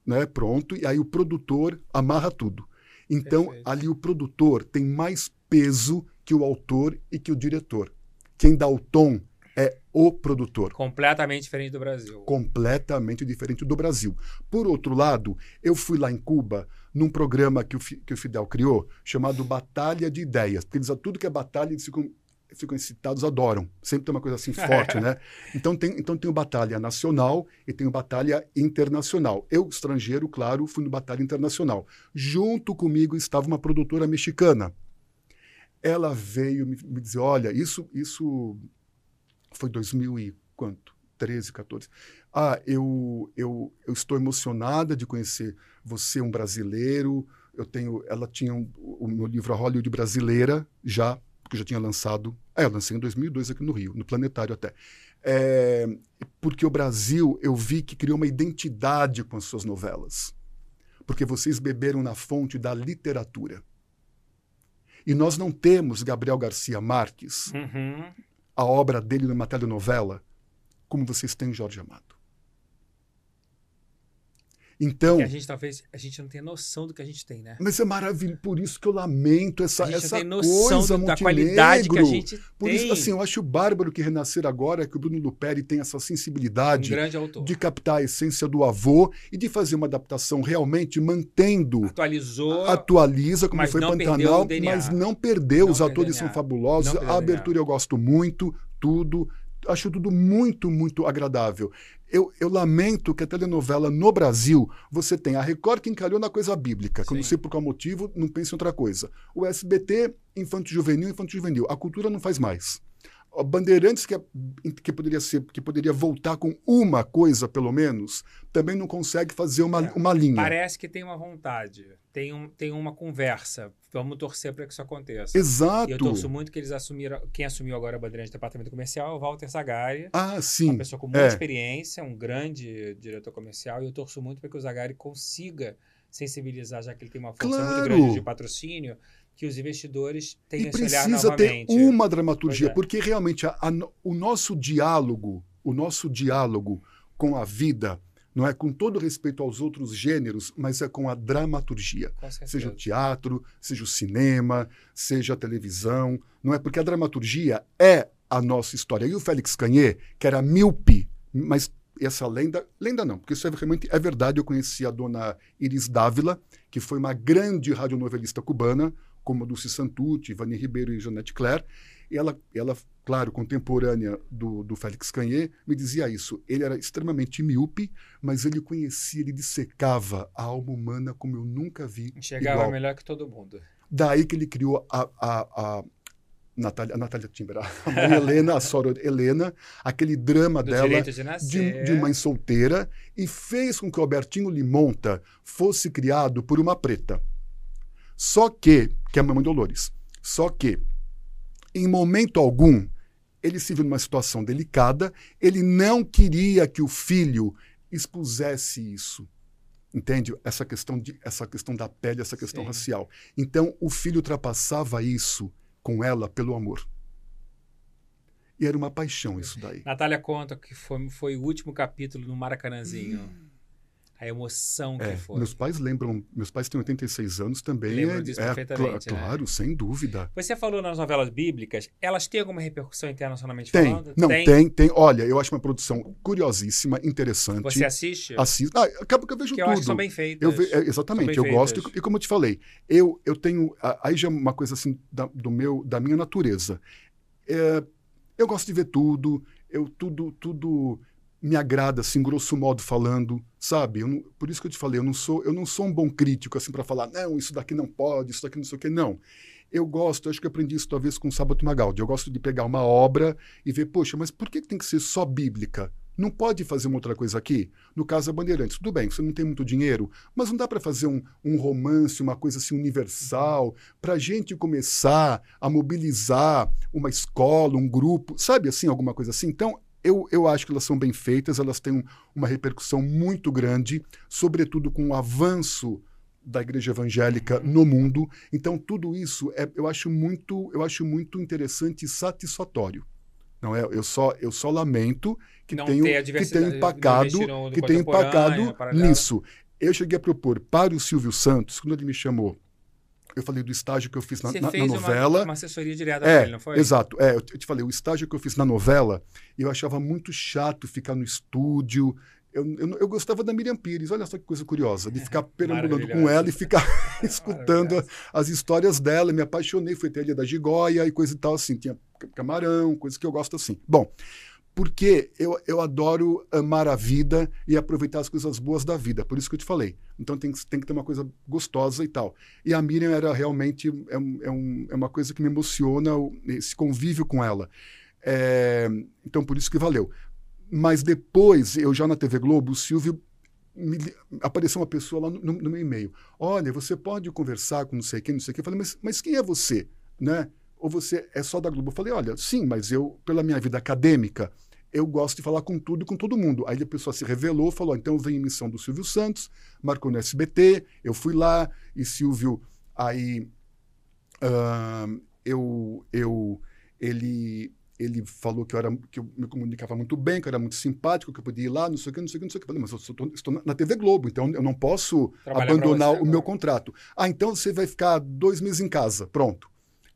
né, pronto, e aí o produtor amarra tudo. Então, Perfeito. ali o produtor tem mais peso que o autor e que o diretor. Quem dá o tom é o produtor Completamente diferente do Brasil. completamente diferente do Brasil. Por outro lado, eu fui lá em Cuba num programa que o, que o Fidel criou, chamado Batalha de Ideias. Porque eles, tudo que é batalha, eles ficam, ficam excitados, adoram. Sempre tem uma coisa assim [LAUGHS] forte, né? Então tem, então tem o Batalha Nacional e tem o Batalha Internacional. Eu, estrangeiro, claro, fui no Batalha Internacional. Junto comigo estava uma produtora mexicana. Ela veio me, me dizer, olha, isso, isso foi 2000 e quanto? 13, 14. Ah, eu, eu, eu estou emocionada de conhecer você, um brasileiro. Eu tenho, ela tinha um, o meu livro A Hollywood Brasileira já, porque eu já tinha lançado. É, eu lancei em 2002 aqui no Rio, no Planetário até. É, porque o Brasil, eu vi que criou uma identidade com as suas novelas. Porque vocês beberam na fonte da literatura. E nós não temos Gabriel Garcia Marques, Uhum. a obra dele numa telenovela, como vocês têm Jorge Amado. Então, a gente talvez a gente não tem noção do que a gente tem, né? mas é maravilhoso, por isso que eu lamento essa, a gente essa não tem noção coisa do- da qualidade que a gente Por tem. isso, assim, eu acho bárbaro que renascer agora, que o Bruno Luperi tem essa um sensibilidade autor. de captar a essência do avô e de fazer uma adaptação realmente mantendo Atualizou. atualiza, como foi Pantanal, mas não perdeu. Não Os perdeu atores são fabulosos, a abertura eu gosto muito, tudo. Acho tudo muito, muito agradável. Eu, eu lamento que a telenovela no Brasil, você tem a Record que encalhou na coisa bíblica, que eu não sei por qual motivo, não pensa em outra coisa. O SBT, infanto juvenil, infanto juvenil. A cultura não faz mais. Bandeirantes, que, é- que, poderia ser, que poderia voltar com uma coisa, pelo menos, também não consegue fazer uma, É, uma linha. Parece que tem uma vontade, tem, um, tem uma conversa. Vamos torcer para que isso aconteça. Exato. E eu torço muito que eles assumiram. Quem assumiu agora a bandeira de departamento comercial é o Walter Zagari. Ah, sim. Uma pessoa com muita é. experiência, um grande diretor comercial, e eu torço muito para que o Zagari consiga sensibilizar, já que ele tem uma força Claro. muito grande de patrocínio, que os investidores tenham E esse olhar precisa ter novamente. uma dramaturgia, é. porque realmente a- a o nosso diálogo, o nosso diálogo com a vida, não é com todo respeito aos outros gêneros, mas é com a dramaturgia. Com. Seja o teatro, seja o cinema, seja a televisão, não é? Porque a dramaturgia é a nossa história. E o Félix Canhê, que era míope, mas essa lenda, lenda não, porque isso é realmente é verdade. Eu conheci a dona Iris Dávila, que foi uma grande radionovelista cubana, como Dulce Santucci, Vani Ribeiro e Jeanette Claire. E ela, ela claro, contemporânea do, do Félix Canhê, me dizia isso. Ele era extremamente míope, mas ele conhecia, ele dissecava a alma humana como eu nunca vi. Enxergava igual. melhor que todo mundo. Daí que ele criou a, a, a Natália, a Natália Timber, a Helena, a Sora Helena, aquele drama Do dela de de, de mãe solteira, e fez com que o Albertinho Limonta fosse criado por uma preta. Só que, que é a mamãe Dolores, só que, em momento algum, ele se viu numa situação delicada, ele não queria que o filho expusesse isso. Entende? Essa questão, de, essa questão da pele, essa questão Sim. racial. Então, o filho ultrapassava isso com ela pelo amor. E era uma paixão isso daí. Natália conta que foi, foi o último capítulo no Maracanãzinho. A emoção que É, foi. meus pais lembram, meus pais têm 86 anos também. Lembram é, disso é, perfeitamente, cla- né? Claro, sem dúvida. Você falou nas novelas bíblicas, elas têm alguma repercussão internacionalmente Tem, falando? não, tem? tem, Olha, eu acho uma produção curiosíssima, interessante. Você assiste? Assisto. Ah, acaba que eu vejo que eu tudo. acho que são bem feitas. Eu ve- é, exatamente, eu gosto, feitas. e, e como eu te falei, eu, eu tenho. Aí já é uma coisa assim da, do meu, da minha natureza. É, eu gosto de ver tudo, eu tudo, tudo me agrada, assim, grosso modo falando, sabe? Não- por isso que eu te falei, eu não sou, eu não sou um bom crítico, assim, para falar, não, isso daqui não pode, isso daqui não sei o quê, não. Eu gosto, acho que eu aprendi isso talvez com o Sábato Magaldi. Eu gosto de pegar uma obra e ver, poxa, mas por que que tem que ser só bíblica? Não pode fazer uma outra coisa aqui? No caso, a Bandeirantes. Tudo bem, você não tem muito dinheiro, mas não dá para fazer um, um, romance, uma coisa assim universal, para a gente começar a mobilizar uma escola, um grupo, sabe assim, alguma coisa assim? Então, eu, eu acho que elas são bem feitas, elas têm uma repercussão muito grande, sobretudo com o avanço da igreja evangélica no mundo. Então, tudo isso é, eu, acho muito, eu acho muito interessante e satisfatório. Não é, eu só eu só lamento que não tenho que tenho empacado que tenho empacado nisso. Eu cheguei a propor para o Silvio Santos quando ele me chamou. Eu falei do estágio que eu fiz na, na, na novela. Uma, uma assessoria direta é, ele, não foi? Exato. É, eu te falei, o estágio que eu fiz na novela, eu achava muito chato ficar no estúdio, eu, eu, eu, gostava da Miriam Pires, olha só que coisa curiosa, de ficar [LAUGHS] perambulando com ela e ficar [LAUGHS] [LAUGHS] escutando as histórias dela. Me apaixonei, fui até a Ilha da Gigóia e coisa e tal, assim. Tinha camarão, coisas que eu gosto assim. Bom, porque eu, eu adoro amar a vida e aproveitar as coisas boas da vida, por isso que eu te falei. Então tem, tem que ter uma coisa gostosa e tal. E a Miriam era realmente é, é, um, é uma coisa que me emociona, esse convívio com ela. É, então por isso que valeu. Mas depois, eu já na TV Globo, o Silvio me, apareceu uma pessoa lá no, no meu e-mail. Olha, você pode conversar com não sei quem, não sei quem. Eu falei, mas, mas quem é você? Né? Ou você é só da Globo? Eu falei, olha, sim, mas eu, pela minha vida acadêmica, eu gosto de falar com tudo e com todo mundo. Aí a pessoa se revelou, falou, então eu venho em missão do Silvio Santos, marcou no SBT, eu fui lá, e Silvio, aí uh, eu, eu, ele ele falou que eu, era, que eu me comunicava muito bem, que eu era muito simpático, que eu podia ir lá, não sei o que, não sei o que, não sei o que. Eu falei, mas eu estou, estou na TV Globo, então eu não posso Trabalhar abandonar o meu contrato. Ah, então você vai ficar dois meses em casa. Pronto.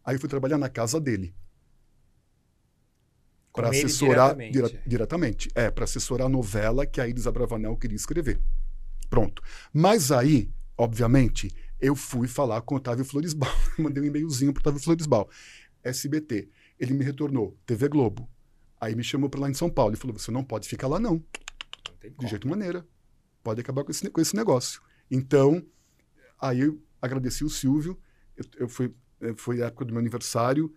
Aí eu fui trabalhar na casa dele. Para assessorar diretamente. Dire, diretamente. É, para assessorar a novela que a Iris Abravanel queria escrever. Pronto. Mas aí, obviamente, eu fui falar com o Otávio Floresbal. [LAUGHS] Mandei um e-mailzinho para o Otávio Floresbal. SBT. Ele me retornou, TV Globo. Aí me chamou para lá em São Paulo e falou: você não pode ficar lá, não. não de jeito maneira. Pode acabar com esse, com esse negócio. Então, aí eu agradeci o Silvio. Eu, eu fui, eh, foi a época do meu aniversário,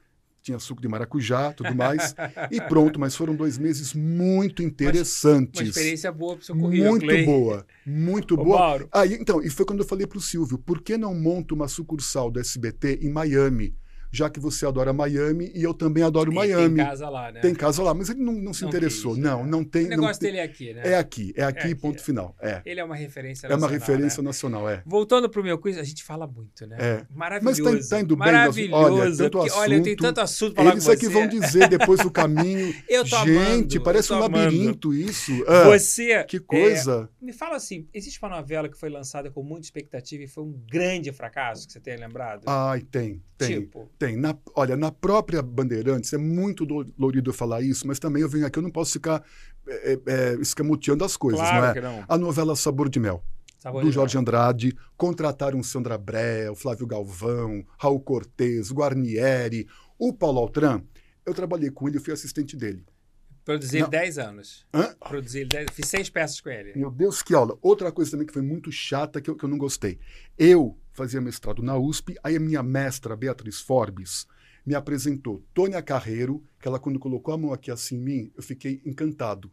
tinha suco de maracujá, tudo mais. e pronto, mas foram dois meses muito interessantes. Uma, experiência boa para o seu currículo. Muito Clay. boa, muito Ô, boa. Mauro. Aí, então, e foi quando eu falei para o Silvio, por que não monto uma sucursal do SBT em Miami? Já que você adora Miami e eu também adoro e Miami. Tem casa lá, né? Tem casa lá, mas ele não, não se não interessou. Quis, não, né? não tem. O negócio tem, dele é aqui, né? É aqui, é aqui, é aqui ponto é. final. É. Ele é uma referência nacional. É uma referência né? nacional, é. Voltando para o meu quiz, a gente fala muito, né? É. Maravilhoso. Mas está tá indo bem. Maravilhoso. Olha, tanto porque, assunto, olha, eu tenho tanto assunto para falar Eles é que vão dizer depois do caminho. [LAUGHS] eu tô Gente, amando, parece um amando. labirinto isso. Ah, você. Que coisa. É, me fala assim: existe uma novela que foi lançada com muita expectativa e foi um grande fracasso que você tenha lembrado? Ai, tem. Tem. Tipo? Tem. Na, olha, na própria Bandeirantes, é muito dolorido falar isso, mas também eu venho aqui, eu não posso ficar é, é, escamoteando as coisas, claro não é? Que não. A novela Sabor de Mel. Sabor do de Jorge mel. Andrade, contrataram Sandra Bré, Flávio Galvão, Raul Cortez, Guarnieri, o Paulo Altran. Eu trabalhei com ele, eu fui assistente dele. Produzi Não. ele 10 anos. Hã? Produzi ele 10 Fiz seis peças com ele. Meu Deus, que aula. Outra coisa também que foi muito chata, que eu, que eu não gostei. Eu fazia mestrado na USP, aí a minha mestra, Beatriz Forbes, me apresentou Tônia Carreiro, que ela, quando colocou a mão aqui assim em mim, eu fiquei encantado.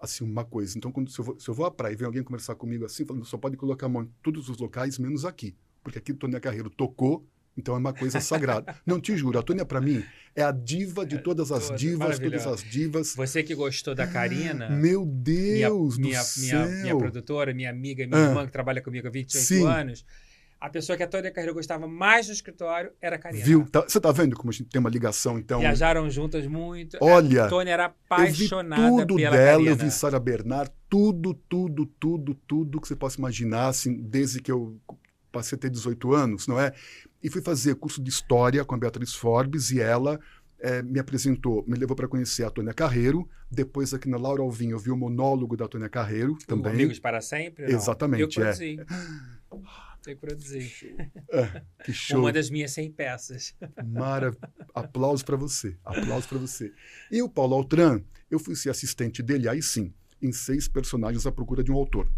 Assim, uma coisa. Então, quando, se, eu vou, se eu vou à praia e vem alguém conversar comigo assim, falando, só pode colocar a mão em todos os locais, menos aqui. Porque aqui Tônia Carreiro tocou, então é uma coisa sagrada. [LAUGHS] Não, te juro, a Tônia, para mim, é a diva de todas as toda, divas, todas as divas. Você que gostou da Karina. Meu minha, Deus minha, do minha, céu! minha produtora, minha amiga, minha Ah. irmã que trabalha comigo há 28 Sim. anos. A pessoa que a Tônia Carreiro gostava mais no escritório era a Karina. Viu? Tá- você tá vendo como a gente tem uma ligação, então? Viajaram juntas muito. Olha, a Tônia era Eu vi apaixonada tudo pela dela, Karina. eu vi Sara Bernard, tudo, tudo, tudo, tudo que você possa imaginar, assim, desde que eu passei a ter 18 anos, não é? E fui fazer curso de História com a Beatriz Forbes e ela eh, me apresentou, me levou para conhecer a Tônia Carreiro. Depois, aqui na Laura Alvim, eu vi o monólogo da Tônia Carreiro também. Amigos para sempre? Não. Exatamente, Eu é. produzi. [GASPS] Eu que produzi. É, que show. Uma das minhas 100 peças. Mara... Aplausos para você. Aplausos para você. E o Paulo Altran, eu fui ser assistente dele, aí sim, em seis personagens à procura de um autor.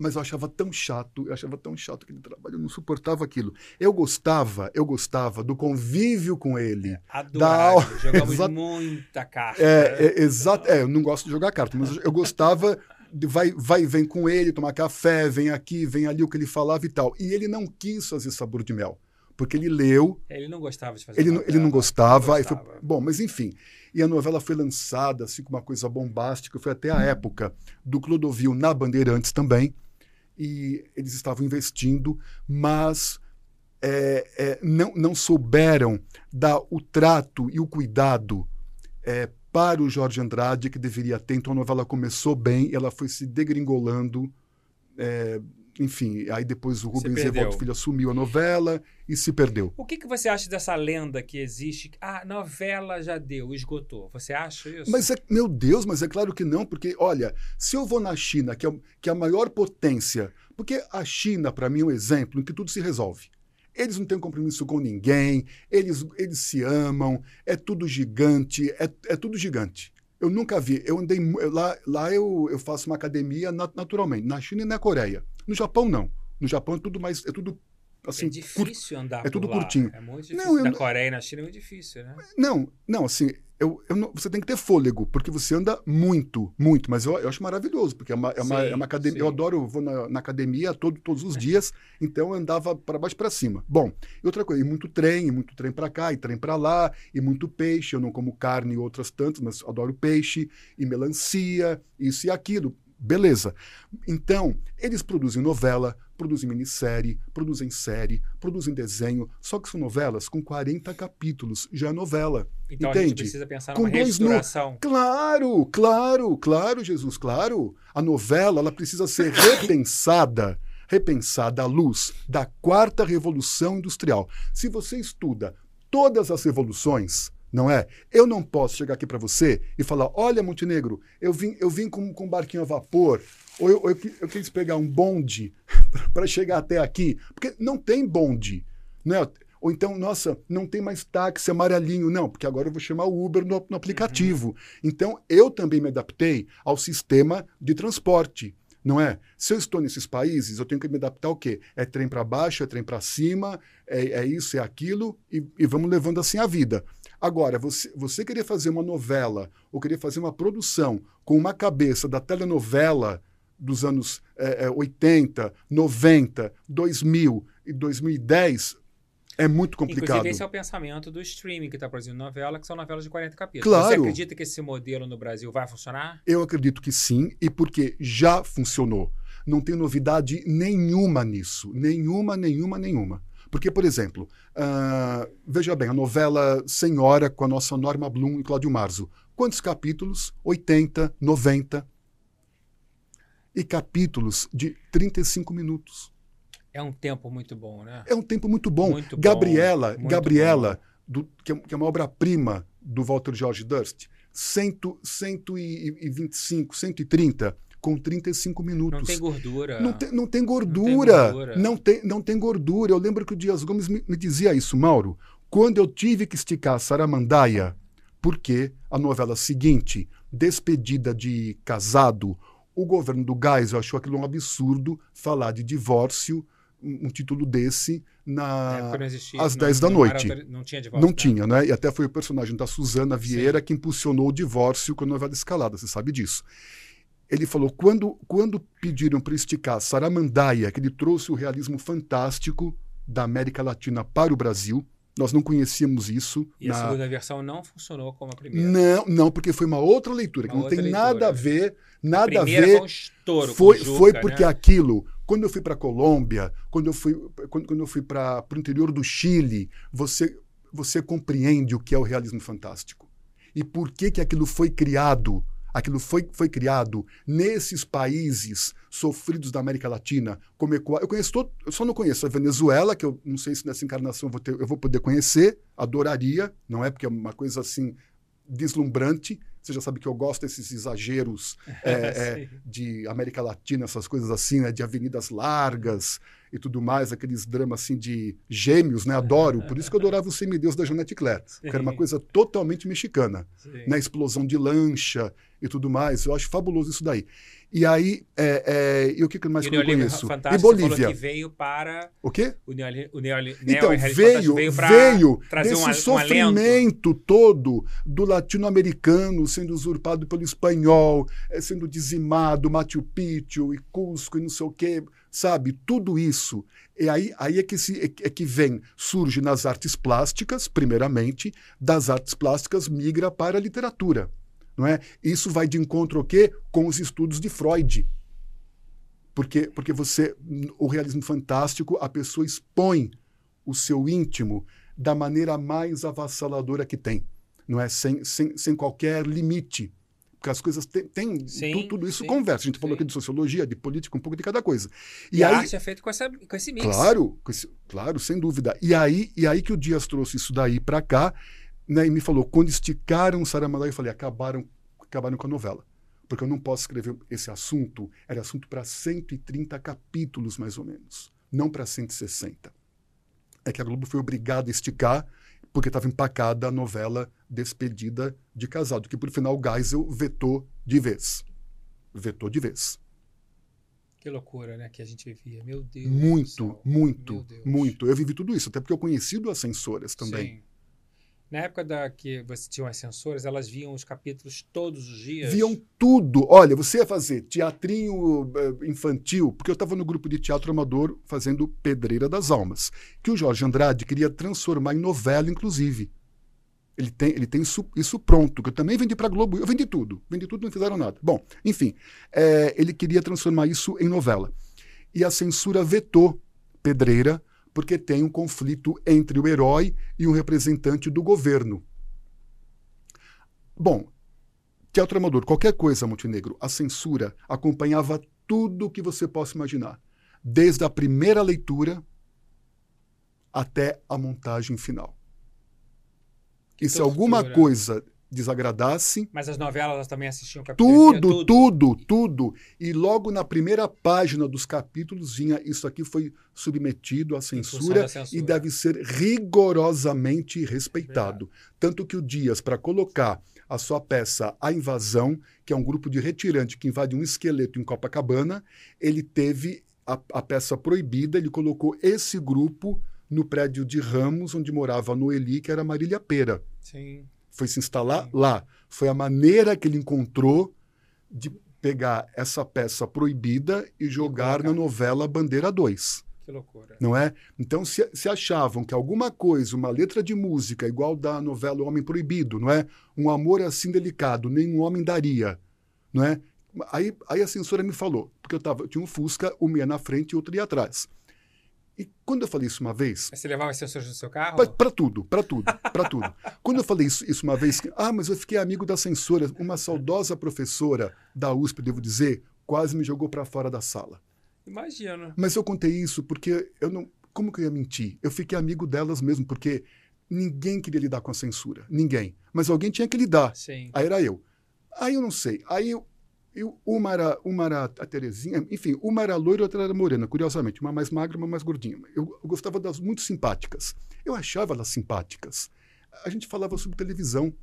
Mas eu achava tão chato, eu achava tão chato aquele trabalho, eu não suportava aquilo. Eu gostava, eu gostava do convívio com ele. É, adorava, da... jogamos [LAUGHS] muita carta. É, é, exato, é, eu não gosto de jogar carta, mas eu gostava de vai, vai vem com ele, tomar café, vem aqui, vem ali, o que ele falava e tal. E ele não quis fazer sabor de mel, porque ele leu... Ele não gostava de fazer Ele, não, ele não gostava. Não gostava. Foi, bom, mas enfim... E a novela foi lançada assim com uma coisa bombástica, foi até a época do Clodovil na Bandeirantes também e eles estavam investindo, mas é, é, não, não souberam dar o trato e o cuidado é, para o Jorge Andrade que deveria ter. Então a novela começou bem, ela foi se degringolando é, enfim, aí depois o Rubens Evaldo Filho assumiu a novela e se perdeu. O que, que você acha dessa lenda que existe? Ah, novela já deu, esgotou. Você acha isso? Mas, é, meu Deus, mas é claro que não, porque, olha, se eu vou na China, que é, que é a maior potência, porque a China, para mim, é um exemplo em que tudo se resolve. Eles não têm compromisso com ninguém, eles, eles se amam, é tudo gigante, é, é tudo gigante. Eu nunca vi. Eu andei. Lá, lá eu, eu faço uma academia naturalmente, na China e na Coreia. No Japão, não. No Japão é tudo mais. É tudo assim. É difícil cur... andar É tudo lá. curtinho. É muito difícil. Não, na. Coreia e na China é muito difícil, né? Não, não, assim. Eu, eu não, você tem que ter fôlego, porque você anda muito, muito. Mas eu, eu acho maravilhoso, porque é uma, é uma, sim, é uma academia. Sim. Eu adoro, vou na, na academia todo, todos os dias, então eu andava para baixo para cima. Bom, e outra coisa, e muito trem, e muito trem para cá, e trem para lá, e muito peixe. Eu não como carne e outras tantas, mas adoro peixe, e melancia, isso e aquilo. Beleza. Então, eles produzem novela, produzem minissérie, produzem série, produzem desenho, só que são novelas com 40 capítulos, já é novela. Então entende? a gente precisa pensar com numa reestruturação. No... Claro, claro, claro, Jesus, claro. A novela ela precisa ser repensada, repensada à luz da quarta revolução industrial. Se você estuda todas as revoluções, não é? Eu não posso chegar aqui para você e falar: olha, Montenegro, eu vim, eu vim com, com um barquinho a vapor, ou eu, eu, eu quis pegar um bonde [LAUGHS] para chegar até aqui, porque não tem bonde. Né? Ou então, nossa, não tem mais táxi amarelinho. Não, porque agora eu vou chamar o Uber no, no aplicativo. Uhum. Então, eu também me adaptei ao sistema de transporte não é? Se eu estou nesses países, eu tenho que me adaptar ao quê? É trem para baixo, é trem para cima, é, é, isso, é aquilo, e, e, vamos levando assim a vida. Agora, você, você querer fazer uma novela ou querer fazer uma produção com uma cabeça da telenovela dos anos é, é, 80, 90, 2000 e 2010 é muito complicado. Inclusive, esse é o pensamento do streaming que está produzindo novela, que são novelas de 40 capítulos. Claro. Você acredita que esse modelo no Brasil vai funcionar? Eu acredito que sim, e porque já funcionou. Não tem novidade nenhuma nisso. Nenhuma, nenhuma, nenhuma. Porque, por exemplo, uh, veja bem, a novela Senhora com a nossa Norma Bloom e Cláudio Marzo. Quantos capítulos? 80, 90. E capítulos de 35 minutos. É um tempo muito bom, né? É um tempo muito bom. Muito Gabriela, bom, Gabriela, bom. Do, que, é, que é uma obra-prima do Walter George Durst, 100, 125, 130 com 35 minutos. Não tem gordura. Não tem, não tem gordura. Não tem, gordura. Não, tem, não tem gordura. Eu lembro que o Dias Gomes me, me dizia isso, Mauro. Quando eu tive que esticar a Saramandaia, porque a novela seguinte, Despedida de Casado, o governo do Geisel achou aquilo um absurdo falar de divórcio, um, um título desse, na, é, existia, às não, 10 da noite. Era, não tinha divórcio. Não tinha, né? E até foi o personagem da Suzana Vieira Sim. que impulsionou o divórcio com a novela escalada, você sabe disso. Ele falou: quando, quando pediram para esticar Saramandaia, que ele trouxe o realismo fantástico da América Latina para o Brasil, nós não conhecíamos isso. E na... a segunda versão não funcionou como a primeira. Não, não, porque foi uma outra leitura, uma que não tem leitura. nada a ver, nada a, a ver. Foi um estouro. Foi, Juca, foi porque né? aquilo, quando eu fui para Colômbia, quando eu fui, quando, quando eu fui para o interior do Chile, você, você compreende o que é o realismo fantástico. E por que, que aquilo foi criado Aquilo foi, foi criado nesses países sofridos da América Latina, como Equador. Eu conheço todo, eu só não conheço a Venezuela, que eu não sei se nessa encarnação eu vou, ter, eu vou poder conhecer, adoraria, não é? Porque é uma coisa assim deslumbrante. Você já sabe que eu gosto desses exageros [LAUGHS] é, é, de América Latina, essas coisas assim, né? De avenidas largas e tudo mais, aqueles dramas assim de gêmeos, né? Adoro. Por isso que eu adorava o Semideus da Janete Claire, que era uma coisa totalmente mexicana. Sim. Né? Explosão de lancha e tudo mais. Eu acho fabuloso isso daí. E aí, é, é, e o que, que mais e que eu conheço? E Bolívia. que veio para... O quê? O, então, veio, veio, veio desse um, sofrimento um todo do latino-americano sendo usurpado pelo espanhol, é, sendo dizimado, Machu Picchu e Cusco e não sei o quê, sabe? Tudo isso. E aí, aí é, que se, é, é que vem, surge nas artes plásticas, primeiramente, das artes plásticas migra para a literatura. Não é? Isso vai de encontro o quê? Com os estudos de Freud. Porque, porque você, o realismo fantástico, a pessoa expõe o seu íntimo da maneira mais avassaladora que tem, não é? Sem, sem, sem qualquer limite. Porque as coisas têm. Tudo, tudo, isso sim, conversa. A gente sim. falou aqui de sociologia, de política, um pouco de cada coisa. E, e aí, a arte é feita com, essa, com esse mix. Claro, esse, claro, sem dúvida. E aí, e aí que o Dias trouxe isso daí para cá né, e me falou, quando esticaram o Saramandá, eu falei, acabaram, acabaram com a novela. Porque eu não posso escrever esse assunto, era assunto para 130 capítulos, mais ou menos, não para 160. É que a Globo foi obrigada a esticar, porque estava empacada a novela Despedida de Casado, que por final o Geisel vetou de vez. Vetou de vez. Que loucura, né, que a gente vivia. Meu Deus. Muito, muito, muito. Eu vivi tudo isso, até porque eu conheci duas censoras também. Sim. Na época da que você tinha as censoras, elas viam os capítulos todos os dias? Viam tudo. Olha, você ia fazer teatrinho eh, infantil, porque eu estava no grupo de teatro amador fazendo Pedreira das Almas, que o Jorge Andrade queria transformar em novela, inclusive. Ele tem, ele tem isso, isso pronto, que eu também vendi para a Globo. Eu vendi tudo. Vendi tudo, não fizeram nada. Bom, enfim, é, ele queria transformar isso em novela. E a censura vetou Pedreira porque tem um conflito entre o herói e um representante do governo. Bom, Teatro Amador, qualquer coisa, Montenegro, a censura acompanhava tudo o que você possa imaginar, desde a primeira leitura até a montagem final. Que e se alguma coisa desagradasse. Mas as novelas também assistiam tudo, tudo, tudo, tudo. E logo na primeira página dos capítulos vinha isso aqui foi submetido à censura, censura. e deve ser rigorosamente respeitado. Tanto que o Dias, para colocar a sua peça A Invasão, que é um grupo de retirante que invade um esqueleto em Copacabana, ele teve a, a peça proibida, ele colocou esse grupo no prédio de Ramos, onde morava a Noeli, que era Marília Pera. Sim foi se instalar lá. Foi a maneira que ele encontrou de pegar essa peça proibida e jogar na novela Bandeira 2. Que loucura. Não é? Então, se, se achavam que alguma coisa, uma letra de música igual da novela Homem Proibido, não é? Um amor assim delicado, nenhum homem daria, não é? Aí, aí a censora me falou, porque eu, tava, eu tinha um Fusca, um ia na frente e outro ia atrás. E quando eu falei isso uma vez. Mas você levava sensores no seu carro? Para tudo, para tudo, para tudo. quando eu falei isso, isso uma vez, ah, mas eu fiquei amigo da censora, uma saudosa professora da USP, devo dizer, quase me jogou para fora da sala. Imagina. Mas eu contei isso porque eu não. Como que eu ia mentir? Eu fiquei amigo delas mesmo, porque ninguém queria lidar com a censura. Ninguém. Mas alguém tinha que lidar. Sim. Aí era eu. Aí eu não sei. Aí eu, eu, uma, era, uma era a Terezinha, enfim, uma era loira e outra era morena, curiosamente. Uma mais magra, uma mais gordinha. Eu, eu, gostava das muito simpáticas. Eu achava elas simpáticas. A gente falava sobre televisão.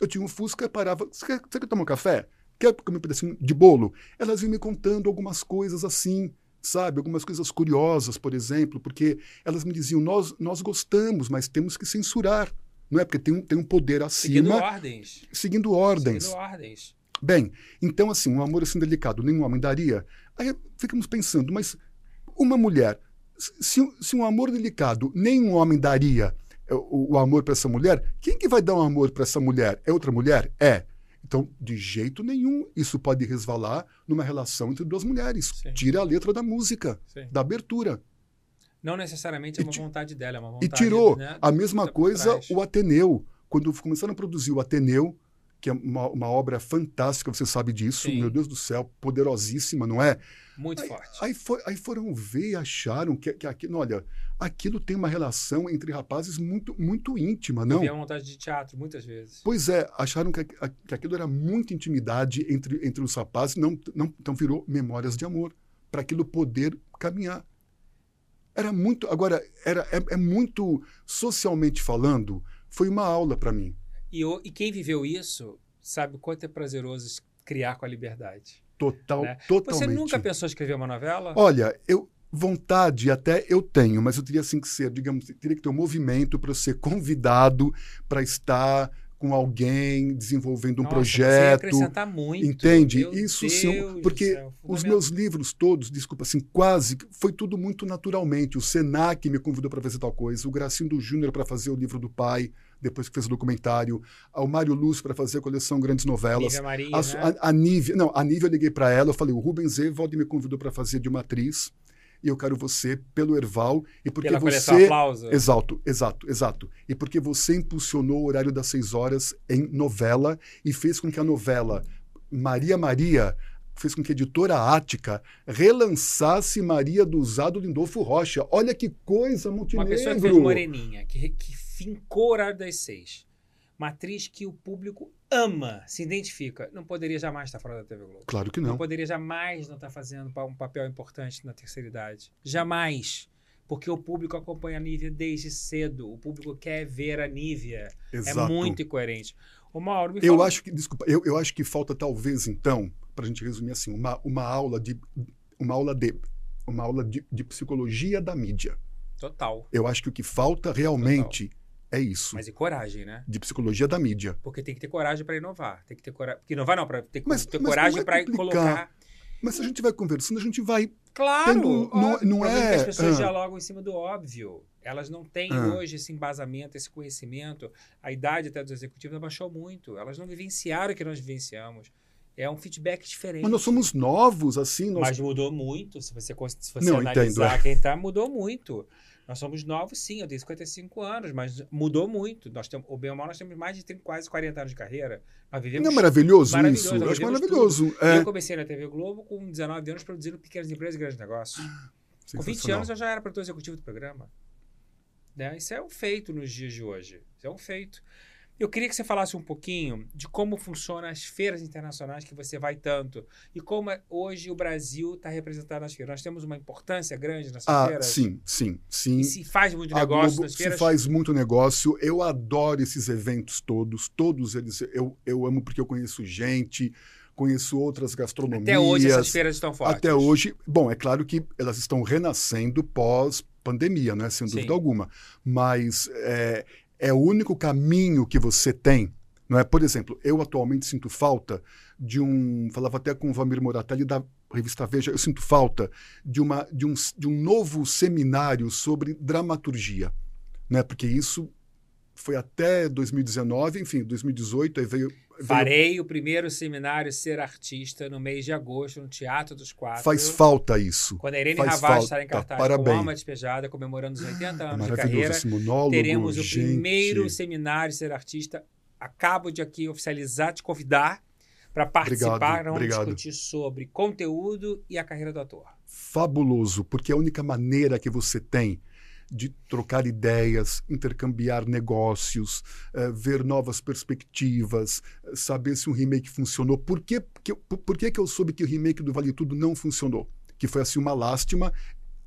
Eu tinha um Fusca parava. Você quer, você quer tomar um café? Quer comer um pedacinho de bolo? Elas iam me contando algumas coisas assim, sabe? Algumas coisas curiosas, por exemplo, porque elas me diziam: nós, nós gostamos, mas temos que censurar. Não é? Porque tem um, tem um poder acima. Seguindo ordens. Seguindo ordens. Seguindo ordens. Bem, então assim, um amor assim delicado nenhum homem daria. Aí ficamos pensando, mas uma mulher, se, se um amor delicado nenhum homem daria é, o, o amor para essa mulher, quem que vai dar um amor para essa mulher? É outra mulher? É. Então, de jeito nenhum, isso pode resvalar numa relação entre duas mulheres. Sim. Tira a letra da música, Sim. da abertura. Não necessariamente é uma vontade dela, é uma vontade. E tirou né, a mesma coisa o Ateneu. Quando começaram a produzir o Ateneu, que é uma, uma obra fantástica, você sabe disso, Sim. meu Deus do céu, poderosíssima, não é? Muito aí, forte. Aí, for, aí, foram ver e acharam que, que aquilo, olha, aquilo tem uma relação entre rapazes muito, muito íntima, não? Havia vontade de teatro, muitas vezes. Pois é, acharam que, que aquilo era muita intimidade entre, entre os rapazes, não, não, então virou memórias de amor, para aquilo poder caminhar. Era muito, agora, era, é, é muito, socialmente falando, foi uma aula para mim e, e quem viveu isso sabe o quanto é prazeroso criar com a liberdade. Total, né? totalmente. Você nunca pensou em escrever uma novela? Olha, eu vontade até eu tenho, mas eu teria assim que ser, digamos, teria que ter um movimento para ser convidado para estar com alguém desenvolvendo um Nossa, projeto. acrescentar muito. Entende? Meu Isso Deus sim, porque céu, os meus livros todos, desculpa, assim, quase foi tudo muito naturalmente. O Senac me convidou para fazer tal coisa, o Gracindo Júnior para fazer o livro do pai, depois que fez o documentário, o Mário Luz para fazer a coleção Grandes Novelas. Nívia Maria, a, né? a, a Nívia, não, a Nívia eu liguei para ela, eu falei, o Rubens Evald me convidou para fazer de uma atriz e eu quero você pelo Erval e porque Pela você aplauso. exato exato exato. E porque você impulsionou o horário das seis horas em novela e fez com que a novela Maria Maria fez com que a editora Ática relançasse Maria do Usado Lindolfo Rocha. Olha que coisa Montenegro uma pessoa que fez Moreninha que, que fincou o horário das seis uma atriz que o público ama, se identifica, não poderia jamais estar fora da TV Globo. Claro que não. Não poderia jamais não estar fazendo um papel importante na terceira idade. Jamais. Porque o público acompanha a Nívia desde cedo. O público quer ver a Nívia. É Exato. É muito incoerente. O Mauro, me eu fala... acho que, desculpa, eu, eu acho que falta talvez então, para a gente resumir assim, uma, uma aula de uma aula de uma aula de, de psicologia da mídia. Total. Eu acho que o que falta realmente Total é isso. Mas e coragem, né? De psicologia da mídia. Porque tem que ter coragem para inovar. Tem que ter coragem. Inovar não, para ter, mas, ter mas coragem é para colocar. Mas se a gente vai conversando, a gente vai. Claro! Tendo, não, não é. as pessoas ah. dialogam em cima do óbvio. Elas não têm ah. hoje esse embasamento, esse conhecimento. A idade até dos executivos abaixou muito. Elas não vivenciaram o que nós vivenciamos. É um feedback diferente. Mas nós somos novos, assim. Nós... Mas mudou muito. Se você, se você não, analisar entendo, é. quem está, mudou muito. Nós somos novos, sim, eu tenho 55 anos, mas mudou muito. Nós temos, o bem nós temos mais de 30, quase 40 anos de carreira. Nós vivemos Não é maravilhoso, maravilhoso isso? Eu acho maravilhoso. É. Eu comecei na TV Globo com 19 anos produzindo pequenas empresas e grandes negócios. Com 20 anos eu já era produtor executivo do programa. Né? Isso é um feito nos dias de hoje. Isso é um feito. Eu queria que você falasse um pouquinho de como funcionam as feiras internacionais que você vai tanto e como é, hoje o Brasil está representado nas feiras. Nós temos uma importância grande nessas ah, feiras? Sim, sim, sim. E se faz muito negócio Globo, nas feiras? Se faz muito negócio. Eu adoro esses eventos todos. Todos eles eu, eu amo porque eu conheço gente, conheço outras gastronomias. Até hoje essas feiras estão fortes. Até hoje. Bom, é claro que elas estão renascendo pós pandemia, né? sem dúvida Sim. alguma. Mas é, é o único caminho que você tem. Não é? Por exemplo, eu atualmente sinto falta de um. Falava até com o Vamir Moratelli da revista Veja, eu sinto falta de, uma, de, um, de um novo seminário sobre dramaturgia. Né? Porque isso foi até 2019, enfim, 2018, aí veio Farei o primeiro seminário Ser Artista no mês de agosto, no Teatro dos Quatro. Faz falta isso. Quando a Irene Faz Ravaz estará em cartaz Parabéns. com Alma Despejada, comemorando os 80 anos de carreira, monólogo, teremos o gente. primeiro seminário Ser Artista. Acabo de aqui oficializar, te convidar para participar. Obrigado, Vamos obrigado. discutir sobre conteúdo e a carreira do ator. Fabuloso, porque é a única maneira que você tem de trocar ideias, intercambiar negócios, uh, ver novas perspectivas, uh, saber se um remake funcionou. Por que, que, por que, que eu soube que o remake do Vale Tudo não funcionou? Que foi assim uma lástima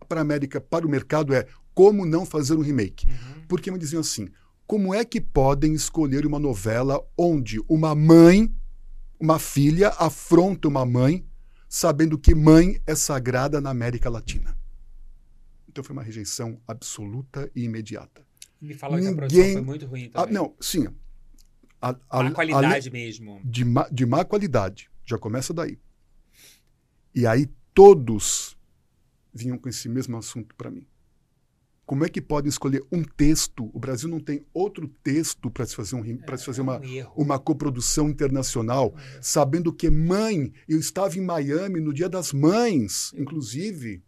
para a América, para o mercado, é como não fazer um remake. Uhum. Porque me diziam assim: como é que podem escolher uma novela onde uma mãe, uma filha, afronta uma mãe, sabendo que mãe é sagrada na América Latina? Então foi uma rejeição absoluta e imediata. Me fala Ninguém... que a produção foi muito ruim também. Ah, não, sim. A, a, má qualidade a, mesmo. De má, de má qualidade. Já começa daí. E aí todos vinham com esse mesmo assunto para mim. Como é que podem escolher um texto? O Brasil não tem outro texto para se fazer, um, para se fazer uma, é um uma coprodução internacional, é sabendo que mãe, eu estava em Miami no Dia das Mães, inclusive.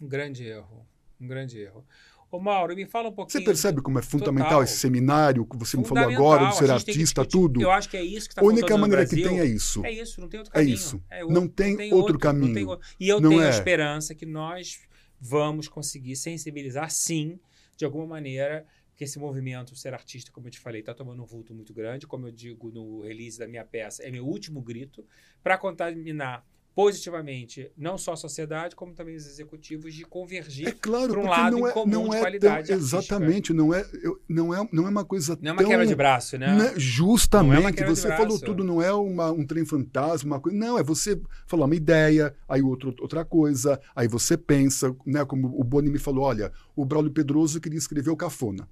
Um grande erro. Um grande erro. Ô, Mauro, me fala um pouquinho. Você percebe como é fundamental Total. esse seminário que você me falou agora, de ser artista, tudo? Eu acho que é isso que está A única maneira que tem é isso. É isso, não tem outro é caminho. É isso. É outro, não, tem não, tem outro, outro caminho. Tem outro. E eu não tenho é. a esperança que nós vamos conseguir sensibilizar, sim, de alguma maneira, que esse movimento ser artista, como eu te falei, está tomando um vulto muito grande. Como eu digo no release da minha peça, é meu último grito para contaminar positivamente não só a sociedade, como também os executivos, de convergir é claro, para um lado não é, comum não de é qualidade. Tão, exatamente, não é, não, é, não é uma coisa Não é uma tão, quebra de braço, né? né justamente, é você falou tudo, não é uma, um trem fantasma, uma coisa. Não, é você falar uma ideia, aí outro, outra coisa, aí você pensa, né? Como o Boni me falou, olha, o Braulio Pedroso queria escrever o Cafona.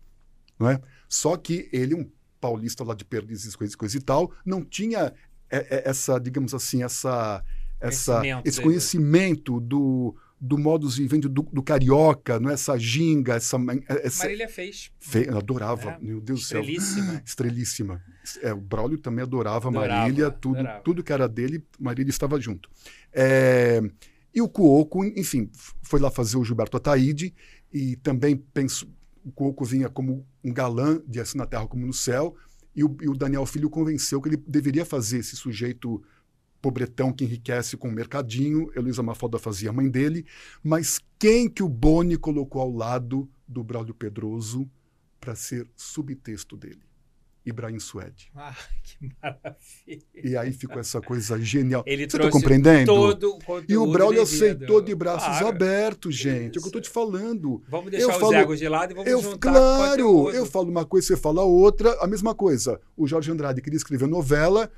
Não é? Só que ele, um paulista lá de Perdizes, coisa, coisa e tal, não tinha essa, digamos assim, essa essa, esse conhecimento do, do modus vivendi do, do carioca, não é? essa ginga, essa. essa Marília fez. Fe, eu adorava, é. meu Deus do céu. Estrelíssima. Estrelíssima. É, o Braulio também adorava, adorava Marília, tudo, adorava. tudo que era dele, Marília estava junto. É, e o Cuoco, enfim, foi lá fazer o Gilberto Ataíde e também penso, o Cuoco vinha como um galã de Assim na Terra como no Céu, e o, e o Daniel Filho convenceu que ele deveria fazer esse sujeito pobretão que enriquece com o mercadinho, Heloísa Mafalda fazia a mãe dele, mas quem que o Boni colocou ao lado do Braulio Pedroso para ser subtexto dele? Ibrahim Suede. Ah, [LAUGHS] que maravilha. E aí ficou essa coisa genial. Ele Você está compreendendo? Todo o e o Braulio aceitou de braços claro. abertos, gente. Isso. É o que eu estou te falando. Vamos deixar eu os falo, egos de lado e vamos eu, juntar Claro, eu falo uma coisa, você fala outra. A mesma coisa. O Jorge Andrade queria escrever novela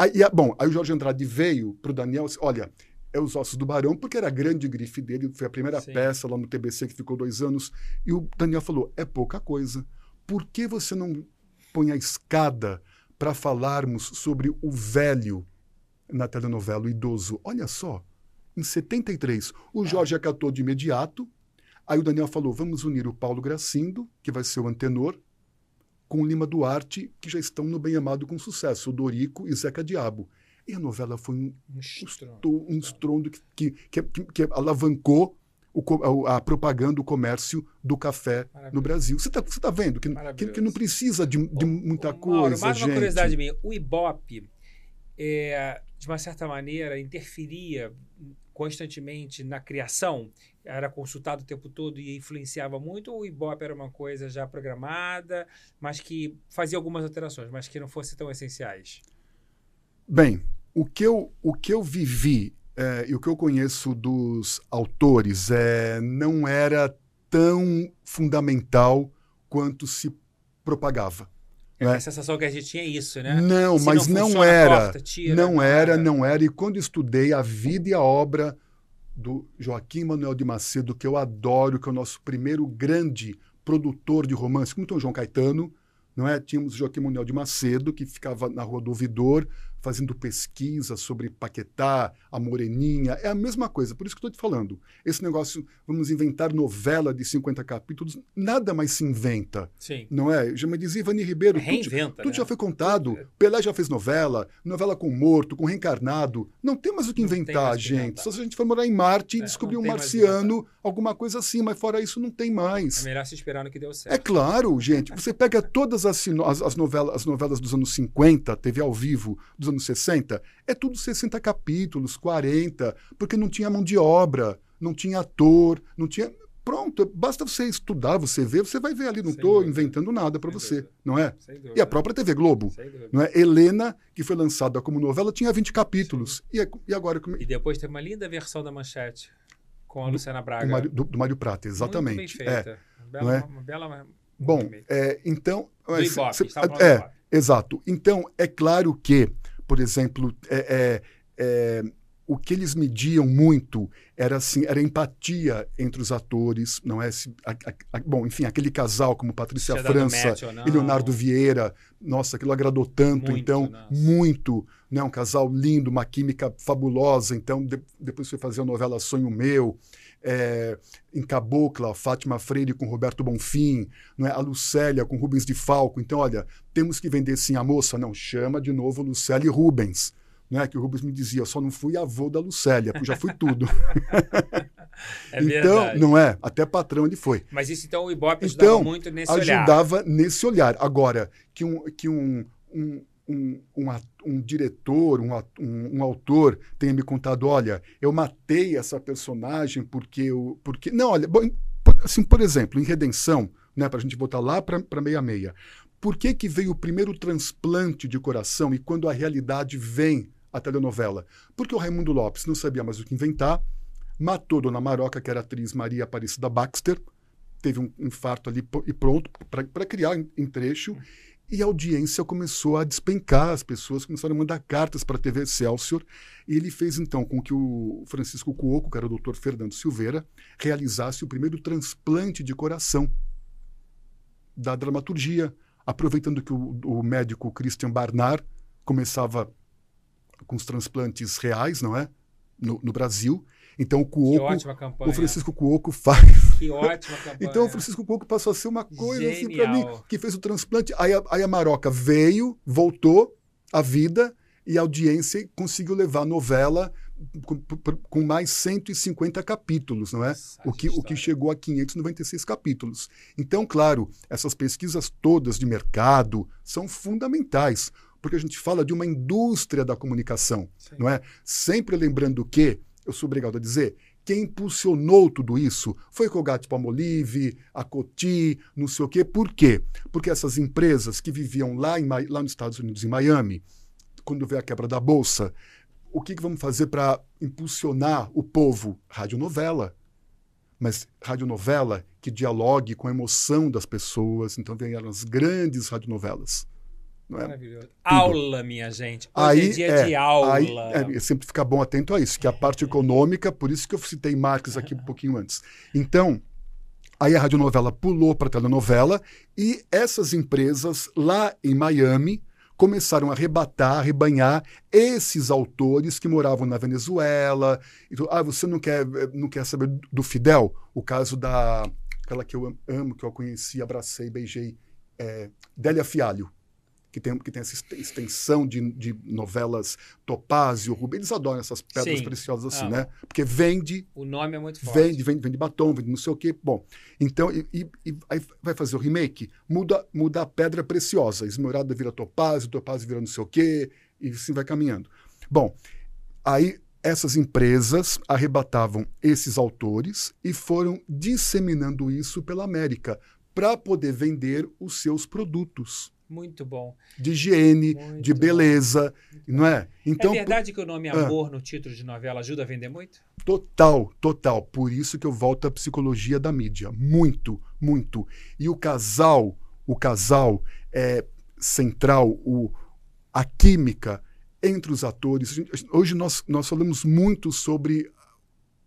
Aí, bom, aí o Jorge Andrade veio para o Daniel, olha, é Os Ossos do Barão, porque era a grande grife dele, foi a primeira Sim. peça lá no TBC que ficou dois anos. E o Daniel falou: é pouca coisa. Por que você não põe a escada para falarmos sobre o velho na telenovela, o idoso? Olha só, em 73, o Jorge acatou de imediato. Aí o Daniel falou: vamos unir o Paulo Gracindo, que vai ser o antenor, com Lima Duarte, que já estão no Bem Amado com sucesso, o Dorico e Zeca Diabo. E a novela foi um, um, um estrondo que, que, que, que alavancou o, a, a, propaganda, o comércio do café no Brasil. Você está tá vendo que, que, que, não precisa de, de muita coisa, Mauro, mais gente. uma curiosidade minha. O Ibope, é, de uma certa maneira, interferia constantemente na criação? Era consultado o tempo todo e influenciava muito? Ou o Ibope era uma coisa já programada, mas que fazia algumas alterações, mas que não fossem tão essenciais? Bem, o que eu, o que eu vivi é, e o que eu conheço dos autores é, não era tão fundamental quanto se propagava. É, né? A sensação que a gente tinha é isso, né? Não, Se mas não, não era. Tira, não era, não era. E quando estudei a vida e a obra do Joaquim Manuel de Macedo, que eu adoro, que é o nosso primeiro grande produtor de romance, como o João Caetano, não é? Tínhamos Joaquim Manuel de Macedo, que ficava na Rua do Ouvidor, fazendo pesquisa sobre Paquetá, a Moreninha, é a mesma coisa. Por isso que estou te falando. Esse negócio, vamos inventar novela de 50 capítulos, nada mais se inventa. Sim. Não é? Já me dizia Ivani Ribeiro, Reinventa, tudo, tudo né? já foi contado. Pelé já fez novela, novela com morto, com reencarnado. Não tem mais o que inventar, gente. Inventar. Só se a gente for morar em Marte e é, descobrir um marciano, alguma coisa assim, mas fora isso não tem mais. É melhor se esperar no que deu certo. É claro, gente. Você pega todas as, as, as, novelas, as novelas dos anos 50, TV ao vivo, dos anos 60, é tudo 60 capítulos, 40, porque não tinha mão de obra, não tinha ator, não tinha. Pronto, basta você estudar, você ver, você vai ver ali, não estou inventando nada para você, dúvida. não é? E a própria TV Globo, não é? Helena, que foi lançada como novela, tinha 20 capítulos. E, e, agora E depois tem uma linda versão da manchete com a do, Luciana Braga. Do Mário, do, do Mário Prata, exatamente. Muito bem feita. É, uma bela, é? uma bela Bom, é, então. Do Ibope, cê, é, exato. Então, é claro que por exemplo, é, é, é, o que eles mediam muito era assim, era empatia entre os atores, não é? A, a, a, bom, enfim, aquele casal como Patrícia França e Leonardo Vieira, nossa, aquilo agradou tanto, muito, então, nossa. muito, né? Um casal lindo, uma química fabulosa, então de, depois foi fazer a novela Sonho Meu, é, em Cabocla, Fátima Freire com Roberto Bonfim, não é? a Lucélia com Rubens de Falco. Então, olha, temos que vender sim a moça. Não, chama de novo Lucélia e Rubens. Não é? Que o Rubens me dizia, só não fui avô da Lucélia, porque já fui tudo. [LAUGHS] é então, não é? Até patrão ele foi. Mas isso então o Ibope ajudava então, muito nesse ajudava olhar. Ajudava nesse olhar. Agora, que um, que um, um um, um, um diretor, um, um, autor tenha me contado, olha, eu matei essa personagem porque eu, porque não, olha, bom, assim, por exemplo, em Redenção, né, para a gente botar lá para meia meia, por que que veio o primeiro transplante de coração e quando a realidade vem a telenovela? Porque o Raimundo Lopes não sabia mais o que inventar, matou Dona Maroca, que era atriz Maria Aparecida Baxter, teve um infarto ali e pronto para criar em trecho. E a audiência começou a despencar, as pessoas começaram a mandar cartas para a TV Excelsior. E ele fez então com que o Francisco Cuoco, que era o doutor Fernando Silveira, realizasse o primeiro transplante de coração da dramaturgia, aproveitando que o, o médico Christian Barnard começava com os transplantes reais, não é? No, no Brasil. Então o Cuoco, o Francisco Cuoco faz. Que ótima [LAUGHS] campanha. então o Francisco Cuoco passou a ser uma coisa Genial. assim para mim, que fez o transplante. Aí a, aí a Maroca veio, voltou à vida e a audiência conseguiu levar a novela com, com, mais 150 capítulos, não é? o que, o que chegou a 596 capítulos. Então, claro, essas pesquisas todas de mercado são fundamentais, porque a gente fala de uma indústria da comunicação, Sim. não é? Sempre lembrando que eu sou obrigado a dizer, quem impulsionou tudo isso foi Colgate Palmolive, a Coty, não sei o quê. Por quê? Porque essas empresas que viviam lá, em, lá nos Estados Unidos, em Miami, quando veio a quebra da Bolsa, o que, que vamos fazer para impulsionar o povo? Radionovela. Mas radionovela que dialogue com a emoção das pessoas. Então vieram as grandes radionovelas. É? Maravilhoso. Aula, minha gente. Hoje aí, é dia é, de aula. Aí, é, sempre ficar bom atento a isso, que é a parte econômica, por isso que eu citei Marques aqui um [LAUGHS] pouquinho antes. Então, aí a radionovela pulou para a telenovela e essas empresas lá em Miami começaram a arrebatar, a rebanhar esses autores que moravam na Venezuela. Então, ah, você não quer, não quer saber do Fidel? O caso da aquela que eu amo, que eu conheci, abracei, beijei, é, Délia Fialho que tem, que tem essa extensão de, de novelas Topázio, Rubem, eles adoram essas pedras Sim. preciosas assim, ah. né? Porque vende. O nome é muito forte. Vende, vende, vende batom, vende não sei o quê. Bom, então, e, e, e aí vai fazer o remake, muda, muda a pedra preciosa. Esmeralda vira Topázio, Topázio vira não sei o quê, e assim vai caminhando. Bom, aí essas empresas arrebatavam esses autores e foram disseminando isso pela América para poder vender os seus produtos. Muito bom. De higiene, muito de beleza, bom. não é? Então, é verdade que o nome ah. Amor ah, no título de novela ajuda a vender muito? Total, total. Por isso que eu volto à psicologia da mídia. Muito, muito. E o casal, o casal é central, o, a química entre os atores. Hoje nós, nós falamos muito sobre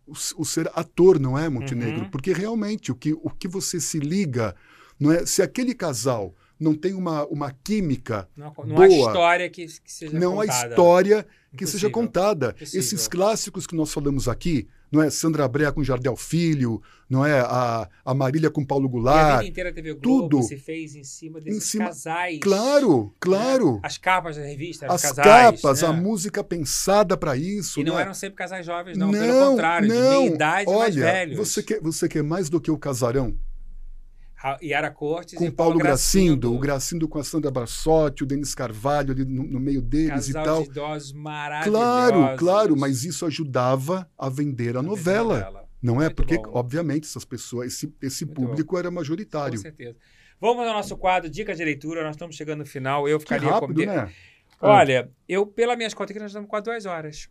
o, o ser ator, não é, Montenegro? Uhum. Porque realmente o que, o que você se liga, não é? Se aquele casal não tem uma, uma química não, não boa. Não há história que, que seja não contada. Não há história que seja contada. Esses clássicos que nós falamos aqui, não é Sandra Brea com Jardel Filho, não é a, a Marília com Paulo Goulart. E a vida inteira a TV Globo tudo se fez em cima desses em cima, casais. Claro, né? claro. Né? As capas da revista, as casais, capas, né? a música pensada para isso. E não né? eram sempre casais jovens, não, não pelo contrário, não. de meia idade Olha, mais velhos. Você quer, você quer mais do que o casarão? Yara Cortes com e Paulo Gracindo, o Gracindo com a Sandra Barsotti, o Denis Carvalho ali no, no meio deles Casal e tal. De idosos maravilhosos. Claro, claro, mas isso ajudava a vender a, a novela. novela. Não é? Muito Porque, bom. obviamente, essas pessoas, esse, esse público bom. era majoritário. Com certeza. Vamos ao nosso quadro Dica de Leitura, nós estamos chegando no final. Eu ficaria que rápido, com... né? Olha, eu, pelas minhas contas aqui, nós estamos quase duas horas.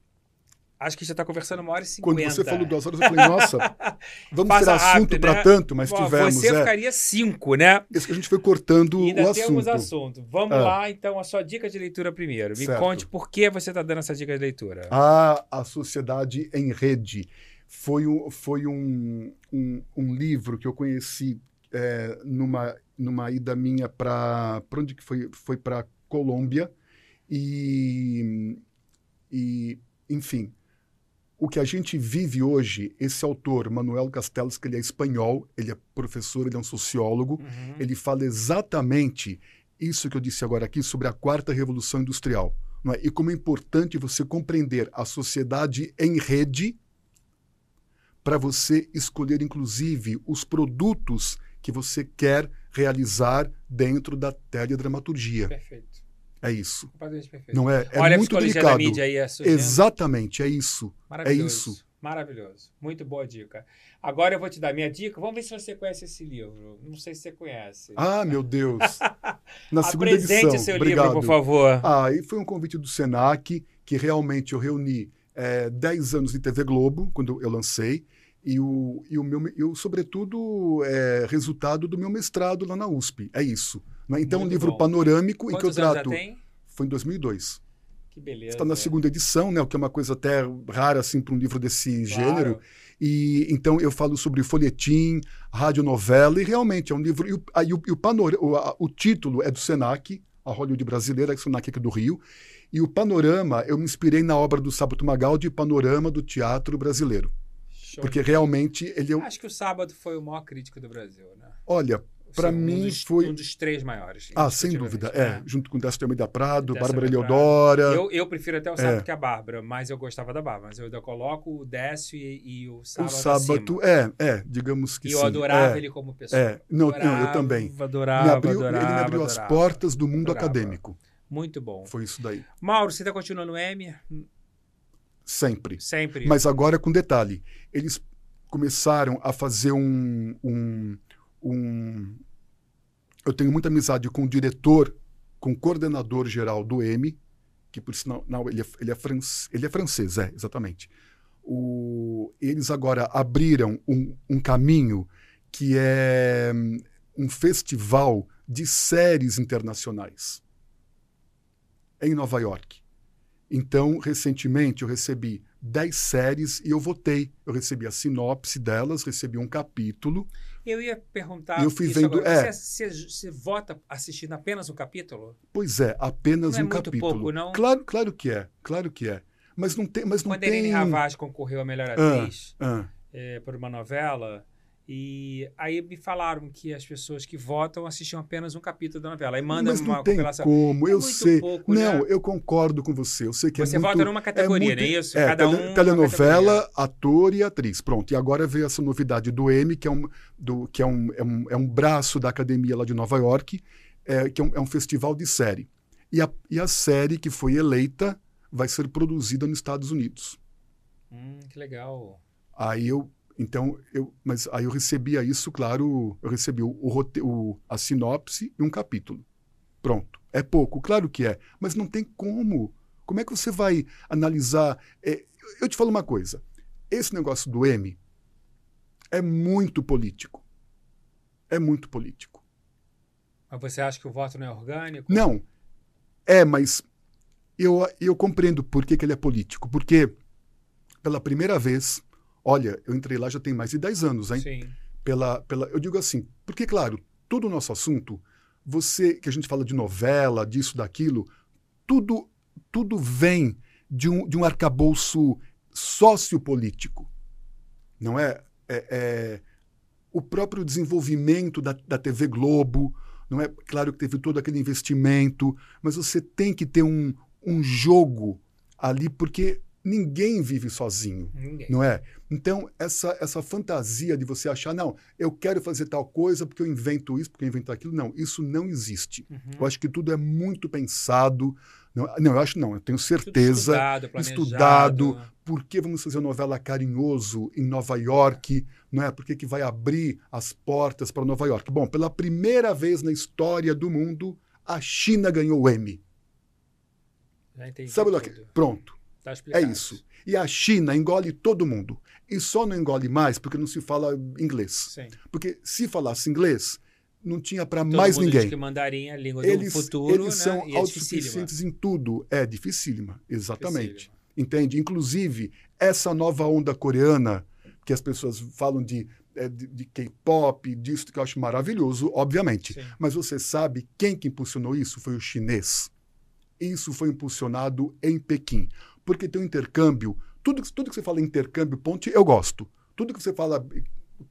Acho que já está conversando uma hora e cinquenta. Quando você falou duas horas, eu falei, nossa, [LAUGHS] vamos ter assunto para né? tanto, mas Bom, tivemos. Você é. ficaria cinco, né? Isso que a gente foi cortando e ainda o assunto. temos assunto. Vamos ah. lá, então, a sua dica de leitura primeiro. Me certo. conte por que você está dando essa dica de leitura. Ah, A Sociedade em Rede. Foi um, foi um, um, um livro que eu conheci é, numa, numa ida minha para. Para onde que foi? Foi para Colômbia. E, e, enfim, o que a gente vive hoje, esse autor, Manuel Castells, que ele é espanhol, ele é professor, ele é um sociólogo, uhum. ele fala exatamente isso que eu disse agora aqui sobre a quarta revolução industrial. É? E como é importante você compreender a sociedade em rede para você escolher, inclusive, os produtos que você quer realizar dentro da teledramaturgia. Perfeito. É isso. Não é? É Olha muito a delicado. Da mídia aí Exatamente, é isso. É Maravilhoso. É isso. Maravilhoso. Muito boa dica. Agora eu vou te dar minha dica. Vamos ver se você conhece esse livro. Não sei se você conhece. Ah, meu Deus. [LAUGHS] na segunda Apresente edição. seu Obrigado. livro, por favor. Ah, e foi um convite do Senac, que realmente eu reuni é, 10 anos de TV Globo, quando eu lancei, e o, e o meu, eu, sobretudo, é resultado do meu mestrado lá na USP. É isso. Né? Então, Muito um livro bom. panorâmico Quantos em que eu trato. Já tem? Foi em 2002. Que beleza. Está na segunda edição, né? O que é uma coisa até rara assim para um livro desse claro. gênero. E então eu falo sobre folhetim, radionovela e realmente é um livro. E o, e o, e o, panor, o, a, o título é do Senac, a Hollywood brasileira, a Senac aqui do Rio. E o panorama eu me inspirei na obra do Sábado Magaldi, Panorama do Teatro Brasileiro. Show. Porque realmente ele. Acho que o Sábado foi o maior crítico do Brasil, né? Olha, para mim foi um dos três maiores. Ah, sem dúvida, é, né? junto com Décio Almeida Prado, Bárbara Eleodora. Eu, eu prefiro até o Sábado é. que a Bárbara, mas eu gostava da Bárbara, mas eu ainda coloco o Décio e, e o Sábado. O Sábado é, é, digamos que e sim. E eu adorava é, ele como pessoa. É, não, adorava, não eu também. Adorava, me abriu, adorava, ele me abriu adorava, as portas do mundo acadêmico. Muito bom. Foi isso daí. Mauro, você está continuando M? Sempre. Sempre. Mas agora com detalhe. Eles começaram a fazer um, um, um eu tenho muita amizade com o diretor, com o coordenador geral do M, que por sinal, não, ele é, ele é, francês, ele é francês, é, exatamente. O, eles agora abriram um, um caminho que é um festival de séries internacionais em Nova York. Então, recentemente, eu recebi 10 séries e eu votei. Eu recebi a sinopse delas, recebi um capítulo. Eu ia perguntar. Eu fui vendo. Agora. É. Você, você, você, vota assistindo apenas um capítulo? Pois é, apenas não é um muito capítulo. Pouco, não? Claro, claro que é, claro que é. Mas não tem. Mas não Quando tem... a Irene Ravaz concorreu a melhor atriz ah, ah. É, por uma novela, e aí me falaram que as pessoas que votam assistiam apenas um capítulo da novela. Aí mandam Mas não uma tem compilação. como, é eu muito sei. Pouco, não, né? eu concordo com você. Eu sei que você é muito, vota numa categoria, é muito, não é isso? É, Cada tele, um telenovela, ator e atriz. Pronto. E agora veio essa novidade do M, que é um, do, que é um, é um, é um braço da academia lá de Nova York, é, que é um, é um festival de série. E a, e a série que foi eleita vai ser produzida nos Estados Unidos. Hum, que legal. Aí eu então, eu, mas aí eu recebia isso, claro, eu recebi o, o, a sinopse e um capítulo. Pronto. É pouco, claro que é, mas não tem como. Como é que você vai analisar? É, eu te falo uma coisa: esse negócio do M é muito político. É muito político. Mas você acha que o voto não é orgânico? Não. É, mas eu, eu compreendo por que, que ele é político. Porque, pela primeira vez, Olha, eu entrei lá já tem mais de 10 anos, hein? Sim. Pela, pela, eu digo assim, porque, claro, todo o nosso assunto, você, que a gente fala de novela, disso, daquilo, tudo, tudo vem de um, de um arcabouço sociopolítico. Não é? é, é o próprio desenvolvimento da, da TV Globo, não é? Claro que teve todo aquele investimento, mas você tem que ter um, um jogo ali, porque ninguém vive sozinho, Ninguém. não é? Então, essa, essa fantasia de você achar, não, eu quero fazer tal coisa porque eu invento isso, porque eu invento aquilo, não, isso não existe. Uhum. Eu acho que tudo é muito pensado. Não, não eu acho não, eu tenho certeza. Tudo estudado, estudado. Por que vamos fazer novela Carinhoso em Nova York? Não é? Por que, que vai abrir as portas para Nova York? Bom, pela primeira vez na história do mundo, a China ganhou o Emmy. Já entendi Sabe tudo. Pronto. Tá É isso. E a China engole todo mundo. E só não engole mais porque não se fala inglês. Sim. Porque se falasse inglês, não tinha para mais ninguém. que mandarim é a língua Eles, do futuro, eles né? são E é autossuficientes em tudo. É dificílima, exatamente. Dificílima. Entende? Inclusive, essa nova onda coreana, que as pessoas falam de, é, de, de K-pop, disso que eu acho maravilhoso, obviamente. Sim. Mas você sabe quem que impulsionou isso? Foi o chinês. Isso foi impulsionado em Pequim. Porque tem um intercâmbio. Tudo, que- tudo que você fala intercâmbio, ponte, eu gosto. Tudo que você fala,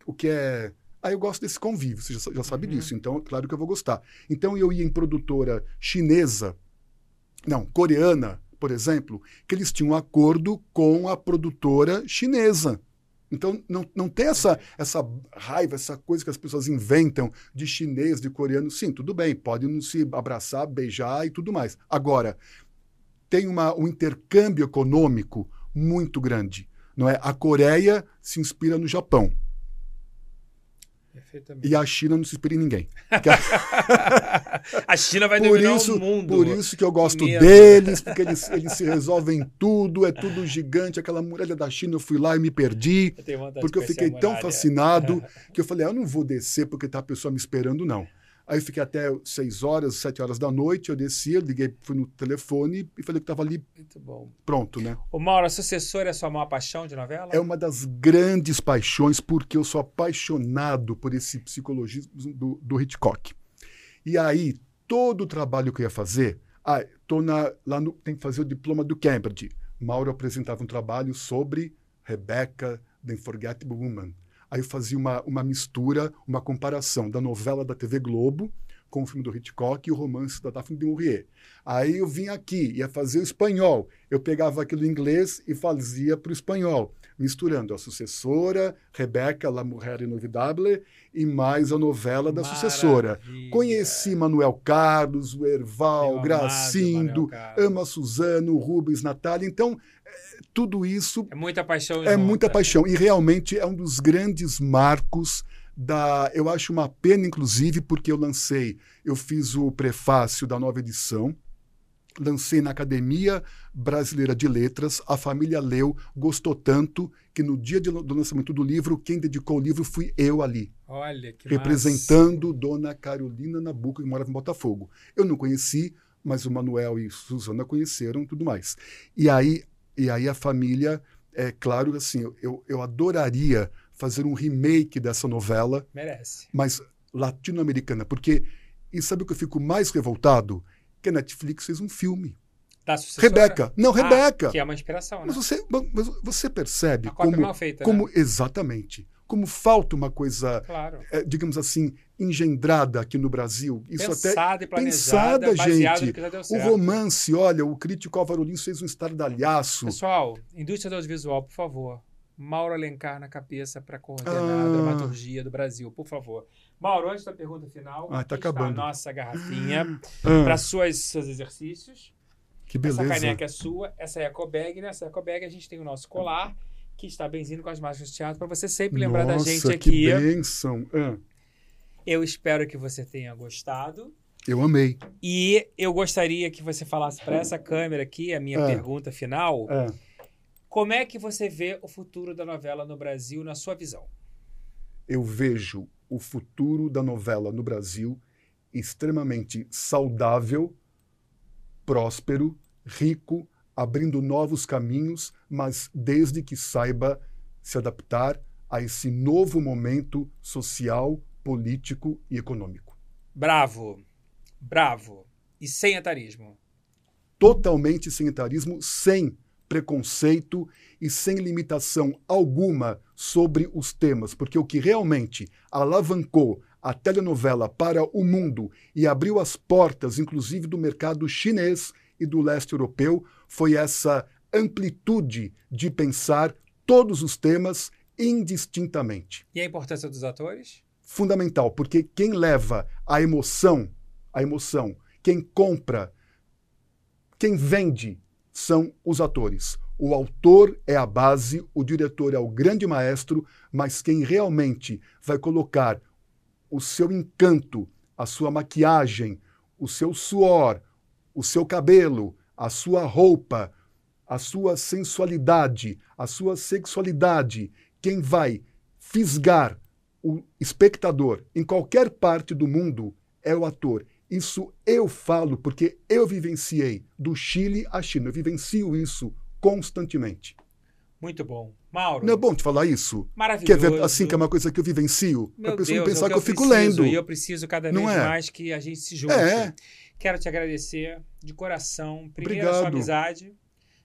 o que é. Ah, eu gosto desse convívio, você já, já sabe Uhum. disso, então, claro que eu vou gostar. Então, eu ia em produtora chinesa, não, coreana, por exemplo, que eles tinham um acordo com a produtora chinesa. Então, não, não tem essa, essa raiva, essa coisa que as pessoas inventam de chinês, de coreano. Sim, tudo bem, podem não se abraçar, beijar e tudo mais. Agora, tem uma, um intercâmbio econômico muito grande. Não é? A Coreia se inspira no Japão. E a China não se inspira em ninguém. [LAUGHS] a China vai por dominar isso, o mundo. Por isso que eu gosto que deles, porque eles, eles se resolvem tudo, é tudo gigante. Aquela muralha da China, eu fui lá e me perdi. Eu porque eu fiquei tão fascinado [LAUGHS] que eu falei, ah, eu não vou descer porque tá a pessoa me esperando, não. Aí eu fiquei até 6 horas, 7 horas da noite, eu desci, eu liguei, fui no telefone e falei que estava ali Muito bom. pronto, né? O Mauro, a sucessora é a sua maior paixão de novela? É uma das grandes paixões, porque eu sou apaixonado por esse psicologismo do, do Hitchcock. E aí, todo o trabalho que eu ia fazer, ah, tô na, lá no, tem que fazer o diploma do Cambridge. Mauro apresentava um trabalho sobre Rebecca, The Unforgettable Woman. Aí eu fazia uma, uma mistura, uma comparação da novela da TV Globo com o filme do Hitchcock e o romance da Daphne du Maurier. Aí eu vinha aqui, ia fazer o espanhol. Eu pegava aquilo em inglês e fazia para o espanhol, misturando a sucessora, Rebeca, La Mujer Inovidable, e mais a novela da Maravilha. sucessora. Conheci Manuel Carlos, o Erval, Gracindo, Ama Suzano, Rubens, Natália. Então, tudo isso. É muita paixão. É muita paixão. E realmente é um dos grandes marcos da. Eu acho uma pena, inclusive, porque eu lancei, eu fiz o prefácio da nova edição. Lancei na Academia Brasileira de Letras, a família leu, gostou tanto que no dia de, do lançamento do livro, quem dedicou o livro fui eu ali. Olha, que Representando massa. Dona Carolina Nabuco, que morava em Botafogo. Eu não conheci, mas o Manuel e Suzana conheceram tudo mais. E aí e aí a família, é claro, assim, eu, eu adoraria fazer um remake dessa novela. Merece. Mas latino-americana, porque. E sabe o que eu fico mais revoltado? Que a Netflix fez um filme. Da sucessora? Rebeca. Não, ah, Rebeca. Que é uma inspiração, né? Mas você, mas você percebe a como, mal feita, como né? exatamente como falta uma coisa, claro. é, digamos assim, engendrada aqui no Brasil. Isso pensada até e planejada, pensada, gente. O romance, olha, o crítico Álvaro Lins fez um estardalhaço. Pessoal, indústria do audiovisual, por favor. Mauro Alencar na cabeça para coordenar ah. a dramaturgia do Brasil, por favor. Mauro, antes da pergunta final, ah, tá acabando. a nossa garrafinha ah. para seus exercícios. Que beleza. Essa caneca é sua, essa é a ecobag, nessa ecobag a gente tem o nosso colar que está benzindo com as máscaras de teatro, para você sempre lembrar Nossa, da gente aqui. Que bênção! Ah. Eu espero que você tenha gostado. Eu amei. E eu gostaria que você falasse para essa câmera aqui, a minha pergunta final. Como é que você vê o futuro da novela no Brasil, na sua visão? Eu vejo o futuro da novela no Brasil extremamente saudável, próspero, rico, abrindo novos caminhos, mas desde que saiba se adaptar a esse novo momento social, político e econômico. Bravo, bravo. E sem etarismo. Totalmente sem etarismo, sem preconceito e sem limitação alguma sobre os temas, porque o que realmente alavancou a telenovela para o mundo e abriu as portas, inclusive, do mercado chinês e do leste europeu, foi essa amplitude de pensar todos os temas indistintamente. E a importância dos atores? Fundamental, porque quem leva a emoção, a emoção, quem compra, quem vende são os atores. O autor é a base, o diretor é o grande maestro, mas quem realmente vai colocar o seu encanto, a sua maquiagem, o seu suor, o seu cabelo, a sua roupa, a sua sensualidade, a sua sexualidade, quem vai fisgar o espectador em qualquer parte do mundo é o ator. Isso eu falo porque eu vivenciei do Chile à China. Eu vivencio isso constantemente. Muito bom. Mauro. Não é bom te falar isso? Maravilhoso. Que é assim que é uma coisa que eu vivencio. Meu a pessoa não pensar é que, eu, eu fico preciso, lendo. E eu preciso cada vez é? mais que a gente se junte. É. Quero te agradecer de coração. Primeiro, Obrigado. a sua amizade.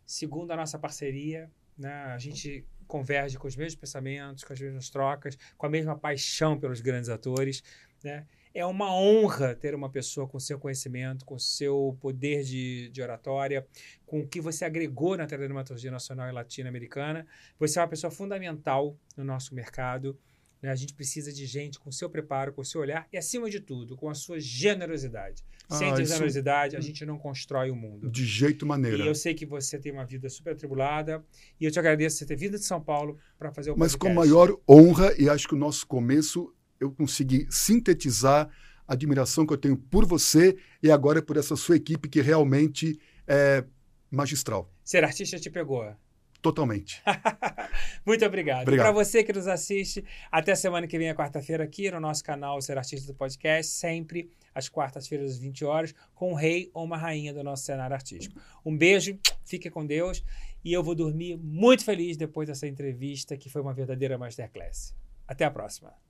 Segundo, a nossa parceria. Né? A gente converge com os mesmos pensamentos, com as mesmas trocas, com a mesma paixão pelos grandes atores. Né? É uma honra ter uma pessoa com seu conhecimento, com seu poder de, de oratória, com o que você agregou na teledramaturgia nacional e latino-americana. Você é uma pessoa fundamental no nosso mercado. Né? A gente precisa de gente com seu preparo, com seu olhar e, acima de tudo, com a sua generosidade. Sem Ah, isso- generosidade, a gente não constrói o mundo. De jeito maneira. E eu sei que você tem uma vida super atribulada e eu te agradeço você ter vindo de São Paulo para fazer o Mas com podcast. maior honra, e acho que o nosso começo eu consegui sintetizar a admiração que eu tenho por você e agora por essa sua equipe que realmente é magistral. Ser artista te pegou. Totalmente. [LAUGHS] Muito obrigado. obrigado. Para você que nos assiste, até semana que vem, quarta-feira, aqui no nosso canal Ser Artista do Podcast, sempre às quartas-feiras, às 20 horas, com um rei ou uma rainha do nosso cenário artístico. Um beijo, fique com Deus e eu vou dormir muito feliz depois dessa entrevista, que foi uma verdadeira masterclass. Até a próxima.